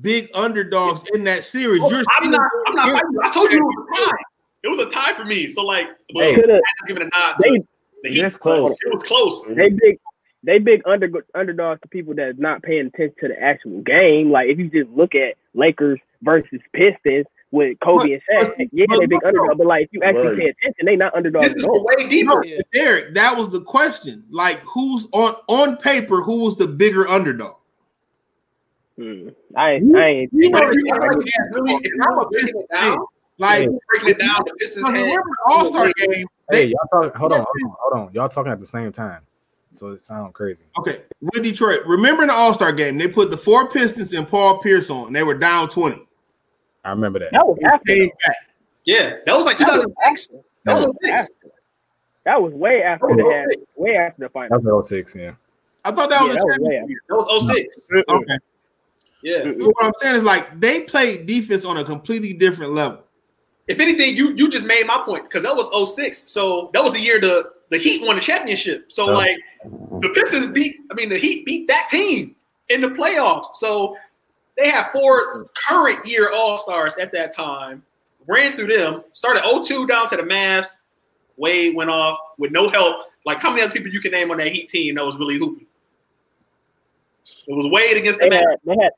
big underdogs in that series. Oh, You're I'm not. I'm not. Yeah. fighting. I told you it was a tie. It was a tie for me. So like, well, Hey. I had to give it a nod to They the Heat. Close. It was close. they big they big under underdogs to people that's not paying attention to the actual game. Like if you just look at Lakers versus Pistons with Kobe and Shaq, but- yeah, they big look, underdog. But like if you actually Right. pay attention, they not underdogs This is all. way deeper. Yeah. Derek, that was the question. Like, who's on on paper? Who was the bigger underdog? Hmm. I ain't, I ain't. You know, you- you know, if you really- if you were breaking it down, like breaking it down, the Pistons had All Star game. Hey, y'all talk. Hold on, hold on, hold on. Y'all talking at the same time, so it sounds crazy. okay, with Detroit. Remember in the All Star game, they put the four Pistons and Paul Pierce on. And they were down twenty. I remember that. That was after. Came back. Yeah, that was like 2006. That was That was 06. That was way after That they was had, 06. way after the final. That was 06, yeah. I thought that Yeah, was that a was way championship. after. year. That was 06. Okay. Yeah. But what I'm saying is like they played defense on a completely different level. If anything, you you just made my point because that was 06. So that was the year the the Heat won the championship. So Oh. like the Pistons beat, I mean the Heat beat that team in the playoffs. So they have four current year All Stars at that time. Ran through them, started 0-2 down to the Mavs. Wade went off with no help. Like how many other people you can name on that Heat team that was really hooping? It was Wade against the They Mavs. had, they had,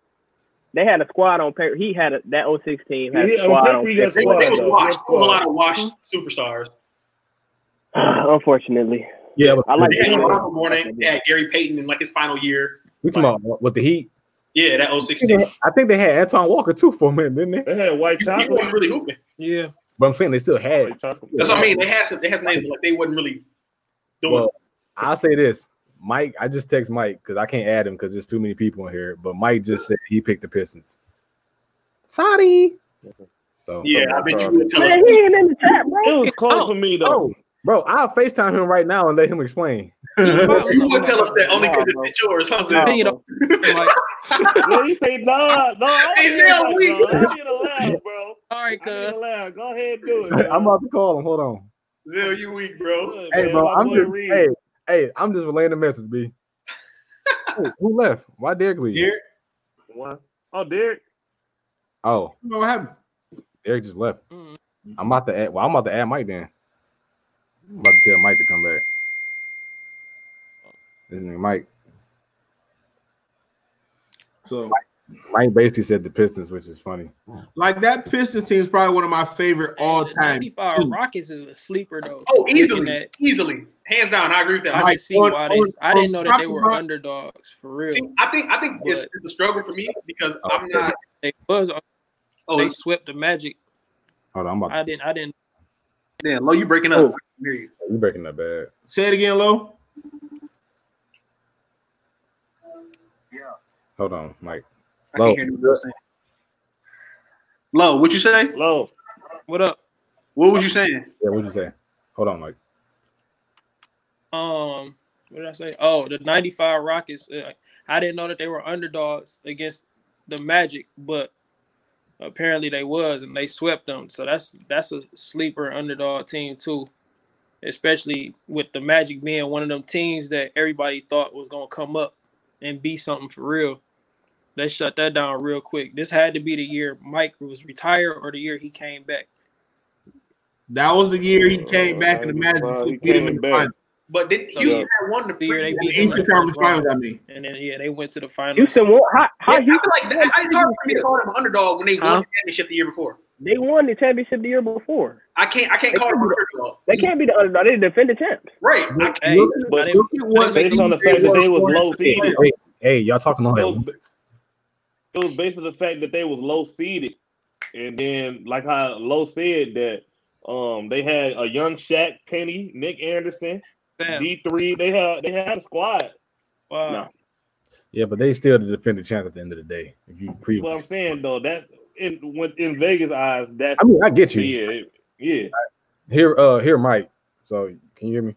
they had a squad on paper. He had a, that 06 team had Yeah, a squad on he got They, they was washed. There was a lot of washed superstars. Unfortunately, Yeah, but I like They had Yeah. Alonzo Mourning. They had Gary Payton in like his final year. we talking about with the Heat. Yeah, that 06. I think they had Antoine Walker too for a minute, didn't they? They had white Chocolate. He chocolate. wasn't really hooping. Yeah. But I'm saying they still had. White chocolate. That's what I mean. They had some. They had names, but like they wasn't really doing. Well, I'll say this. Mike, I just text Mike because I can't add him because there's too many people in here. But Mike just said he picked the Pistons. Sorry. So Yeah, I bet you would tell us. Man, he ain't in the chat, It was close Oh, for me though. Oh, bro, I'll FaceTime him right now and let him explain. You would tell us that only because Nah, it's yours, huh? My Zell? opinion like, Yeah, he say nah, no. I Hey, don't Zell, feel bro. I need a laugh, bro. all right, I need a cuz. laugh. Go ahead and do it. man. I'm about to call him. Hold on. Zell, you weak, bro. Good, Hey, man. bro, I'm just Reed. hey, hey, I'm just relaying the message, B. Who, who left? Why Derek leave? Derek, One. Oh, Derek. Oh, you know what happened? Derek just left. Mm. I'm about to add. Well, I'm about to add Mike then. I'm about to tell Mike to come back. This nigga Mike. So, Mike basically said the Pistons, which is funny. like that Pistons team is probably one of my favorite all time. 95 Rockets is a sleeper though. Oh, easily, Looking at- easily, hands down. I agree with that. I Like, can see on- why they. on- I didn't know that they were on- underdogs for real. See, I think I think it's, But- it's a struggle for me because Oh, I'm not. They was. Oh, They swept the Magic. Hold on, I'm about I didn't. I didn't. damn, low, you breaking up? Oh. I can hear you. you breaking that bad. Say it again, Lo. Hold on, Mike. I Low. can't hear you. What you're. Low, what you say? Low. What up? What was you saying? Yeah, what'd you say? Hold on, Mike. Um, what did I say? Oh, the '95 Rockets. Uh, I didn't know that they were underdogs against the Magic, but apparently they was, and they swept them. So that's that's a sleeper underdog team too, especially with the Magic being one of them teams that everybody thought was gonna come up and be something for real. They shut that down real quick. This had to be the year Mike was retired or the year he came back. That was the year he came back in the Magic. Beat him in the back. finals. But did So, Houston yeah. had won the The year they previous- beat The Eastern the Conference. Finals, I mean. And then yeah, they went to the finals. Houston won. How, how Yeah, I Houston feel like that, it's hard for me to call them underdog when they Huh? won the championship the year before. They won the championship the year before? I can't I can't call them an underdog. They can't be the underdog. They defend the champs. Right. I can't- Hey, Look at- I look didn't- Based on the fact that they was low seeded. Hey, hey, y'all talking all It that? was- It was based on the fact that they was low seeded, and then like how Low said that um they had a young Shaq Penny, Nick Anderson, Damn. D three. They had they had a squad. Wow. No. Yeah, but they still the defending champ at the end of the day. If you pre, What I'm saying though, that in when in Vegas eyes, that's I mean, I get you. yeah, yeah. Here, uh, here, Mike. So can you hear me?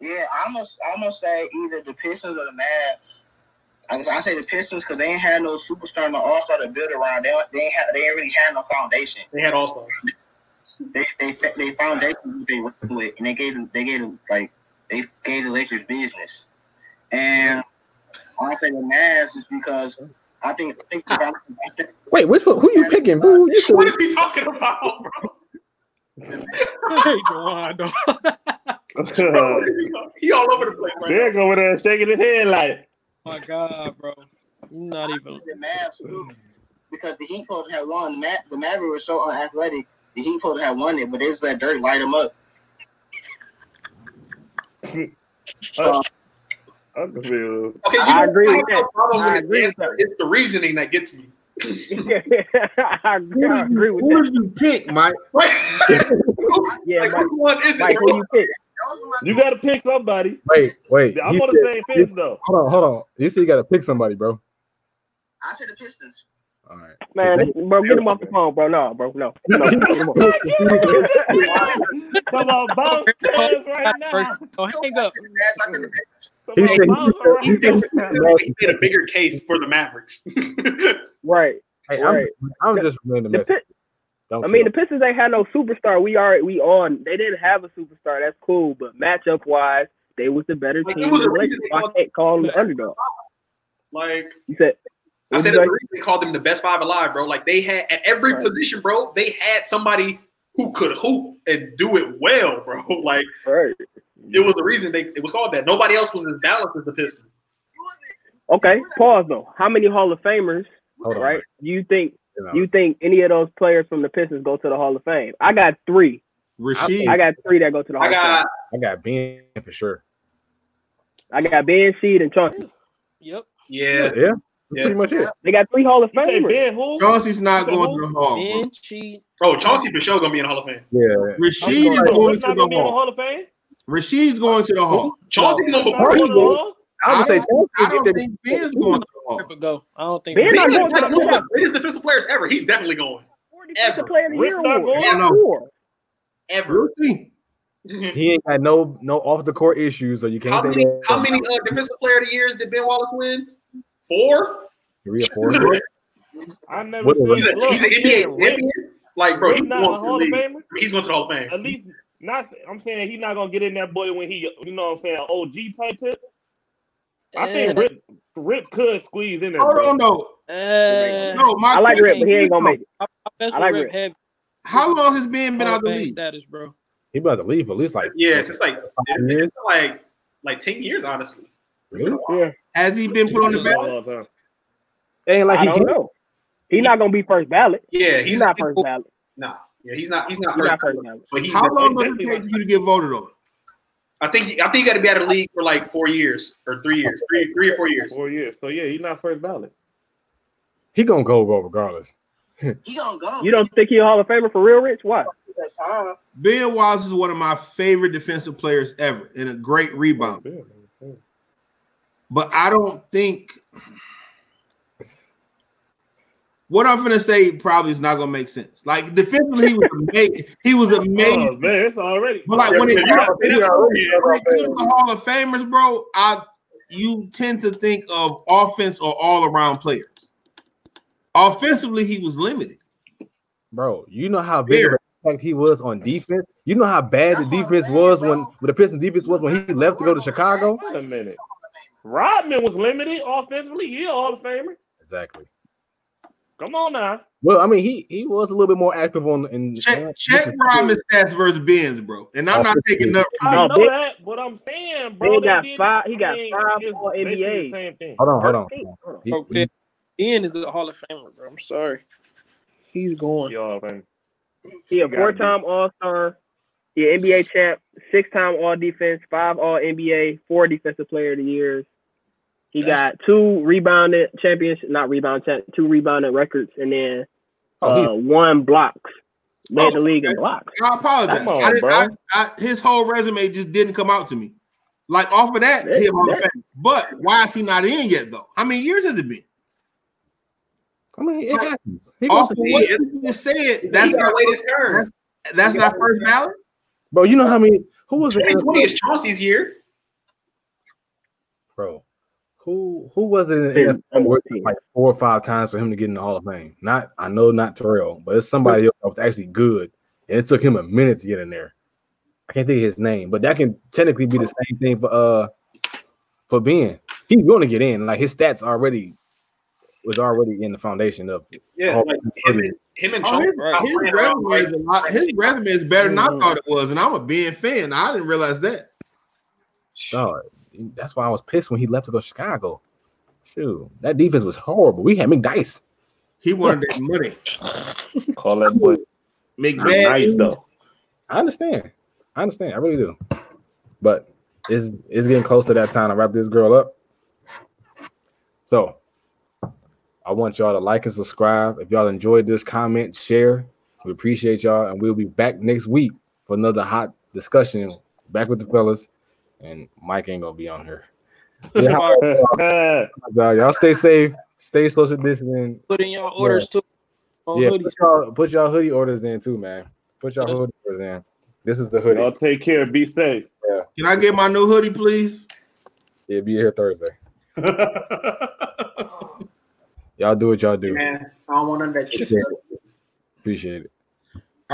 Yeah, I'm gonna I'm gonna say either the Pistons or the Mavs. I guess I say the Pistons because they ain't had no superstar and no all star to build around. They they ain't had, they ain't really had no foundation. They had all stars. They they set they foundation they went with, and they gave them they gave them like they gave the Lakers business. And I say the Mavs is because I think I think ah. I Wait, which one? Who you picking, boo? You What are we talking about, bro? hey, Jawan, dog. What are He all over the place right now. Derek over there shaking his head like Oh my God, bro. Not even. the Mavs too, because the Heat supposed to have won. The, Ma- the Mavericks were so unathletic. The Heat supposed to have won it, but they just let Dirk light them up. I uh, can feel Okay, you I agree I with that. problem I with agree with answer. It's the reasoning that gets me. I agree, I agree with Who that. did you pick, Mike? Right? Yeah, like, Mike. which one is it, Mike, bro? who you pick? you got to pick somebody. wait, wait. I'm on the same fence though. Hold on, hold on. You said you got to pick somebody, bro. I said the Pistons. All right. Man, this- bro, get him off the phone, bro. No, bro, no. no get him off. Come on, bounce players right now. Oh, hang up. I said the He said- he right. He made a bigger case for the Mavericks. Right. Hey, Right. I'm, I'm just relaying the The message. Pi- Don't I mean, the. Pistons ain't had no superstar. We are we on. They didn't have a superstar. That's cool. But matchup wise, they was the better Like, team. it was a the reason they I called- can't call them the underdog. like You said. I said, you the say? reason they called them the best five alive, bro. Like they had at every Right. position, bro. They had somebody who could hoop and do it well, bro. Like Right. It was the reason they it was called that. Nobody else was as balanced as the Pistons. Okay. Pause though. How many Hall of Famers? Hold Right. Mike. You think You think any of those players from the Pistons go to the Hall of Fame? I got three. Rasheed. I got three that go to the Hall I got I got Ben for sure. I got Ben Sheed and Chauncey. Yep. yeah. Yeah, that's Yeah. pretty much it. They got three Hall of Famers. Ben who? Chauncey's not You said going to the Hall. Ben Sheed. Bro, Chauncey for sure gonna be in the Hall of Fame. Yeah, Rasheed is So going what's to gonna be in the Hall. Hall of Fame? Rasheed's going to the Hall. Chauncey's going before going he to the goes. Hall? I would say I Chauncey I don't there think Ben's going to the Hall. Go. I don't think. Ben Ben not going to the one of Hall. the greatest defensive players ever. He's definitely going. defensive Ever. player of the year award. Yeah, no. Ever. We'll. He ain't got no no off the court issues, so you can't How say many that. how many uh, defensive player of the years did Ben Wallace win? Four. three or four. I never What is seen. He's, a, he's an NBA Rick- champion. Like, bro, Rick he's not going a to the Hall of league. Famer. He's going to the Hall of Fame. At least not. I'm saying he's not gonna get in that boy when he, you know, what I'm saying OG type tip. I think Eh, Rip, Rip could squeeze in there. Hold bro. on, though. eh, No, my I like Rip, but he ain't gonna make it. I, I mess I like Rip. Rip heavy. How long has Ben been out of the league? status, bro. He about to leave for at least like Yeah, it's just like five it's years. like like ten years, honestly. Really? Yeah, Has he been put on the He's a ballot? long time. Ain't like I he don't can. know. He's not gonna be first ballot. Yeah, He's, he's, not first ballot. Nah, yeah, he's not. He's not He's first. not first ballot. But he's. How long does it take like- you to get voted on? I think. I think you got to be out of the league for like four years or three years, three, three or four years. Four years. So yeah, he's not first ballot. He gonna go bro regardless. He gonna go. You don't think he's a Hall of Famer for real, Rich? Why? Ben Wallace is one of my favorite defensive players ever and a great rebound. But I don't think what I'm gonna say probably is not gonna make sense. Like defensively, he was amazing. He was Oh amazing. man, it's already. But like when it, Yeah, comes, yeah, when it comes to Hall of Famers, bro, I you tend to think of offense or all around players. Offensively, he was limited. Bro, you know how big of impact he was on defense. You know how bad the That's defense was when, when the Pistons defense was when he left to go to Chicago. Wait a minute. Rodman was limited offensively. He a Hall of Famer. Exactly. Come on now. Well, I mean, he he was a little bit more active on in Check check Rodman stats versus Ben's, bro. And I'm not taking nothing from I know Big- that, but I'm saying, bro. he got five- he got five it's All basically NBA. the Same thing. Hold on, hold on. Hold on. Oh, he- Bro, he- Ian is a Hall of Famer, bro. I'm sorry. He's going. He Hall of Fame. He a four-time All-Star. He an NBA champ, six-time All-Defense, five All-NBA, four Defensive Player of the Years. He That's- got two rebounded championship, not rebound, two rebounded records, and then Oh, he- uh, one blocks. Led Oh, the league in blocks. I apologize. Come on, I bro. I, I, his whole resume just didn't come out to me. Like off of that, he a Hall of Fame. But why is he not in yet though? How many years has it been? I mean, it happens. He Off of to what the- you just said, He's that's got to not, wait his turn. that's not first ballot. bro, you know how many? Who was the 2020 is Chauncey's year. bro? Who who was it in the NFL almost where it ten. took like four or five times for him to get in the Hall of Fame? Not I know not Terrell, but it's somebody else that was actually good, and it took him a minute to get in there. I can't think of his name, but that can technically be the same thing for uh for Ben. He's going to get in. Like his stats already was already in the foundation of. Yeah, like him and him and Oh, his, are his resume is a lot. His resume is better than I Mhm. thought it was, and I'm a Ben fan. I didn't realize that. Dog, that's why I was pissed when he left to go to Chicago. Shoot, that defense was horrible. We had McDyess. He wanted that money. Call that boy McBad. nice though. I understand. I understand. I really do. But it's it's getting close to that time to wrap this girl up. So I want y'all to like and subscribe. If y'all enjoyed this, comment, share. We appreciate y'all, and we'll be back next week for another hot discussion. Back with the fellas, and Mike ain't gonna be on here. Yeah, y'all, y'all stay safe, stay social distancing. Put in your orders too. On Yeah, hoodies. put y'all, put y'all hoodie orders in too, man. Put y'all hoodie orders in. This is the hoodie. Y'all take care. Be safe. Yeah. Can I get my new hoodie, please? It'll be here Thursday. Y'all do what y'all do. Man, I don't want none of that shit. Appreciate it.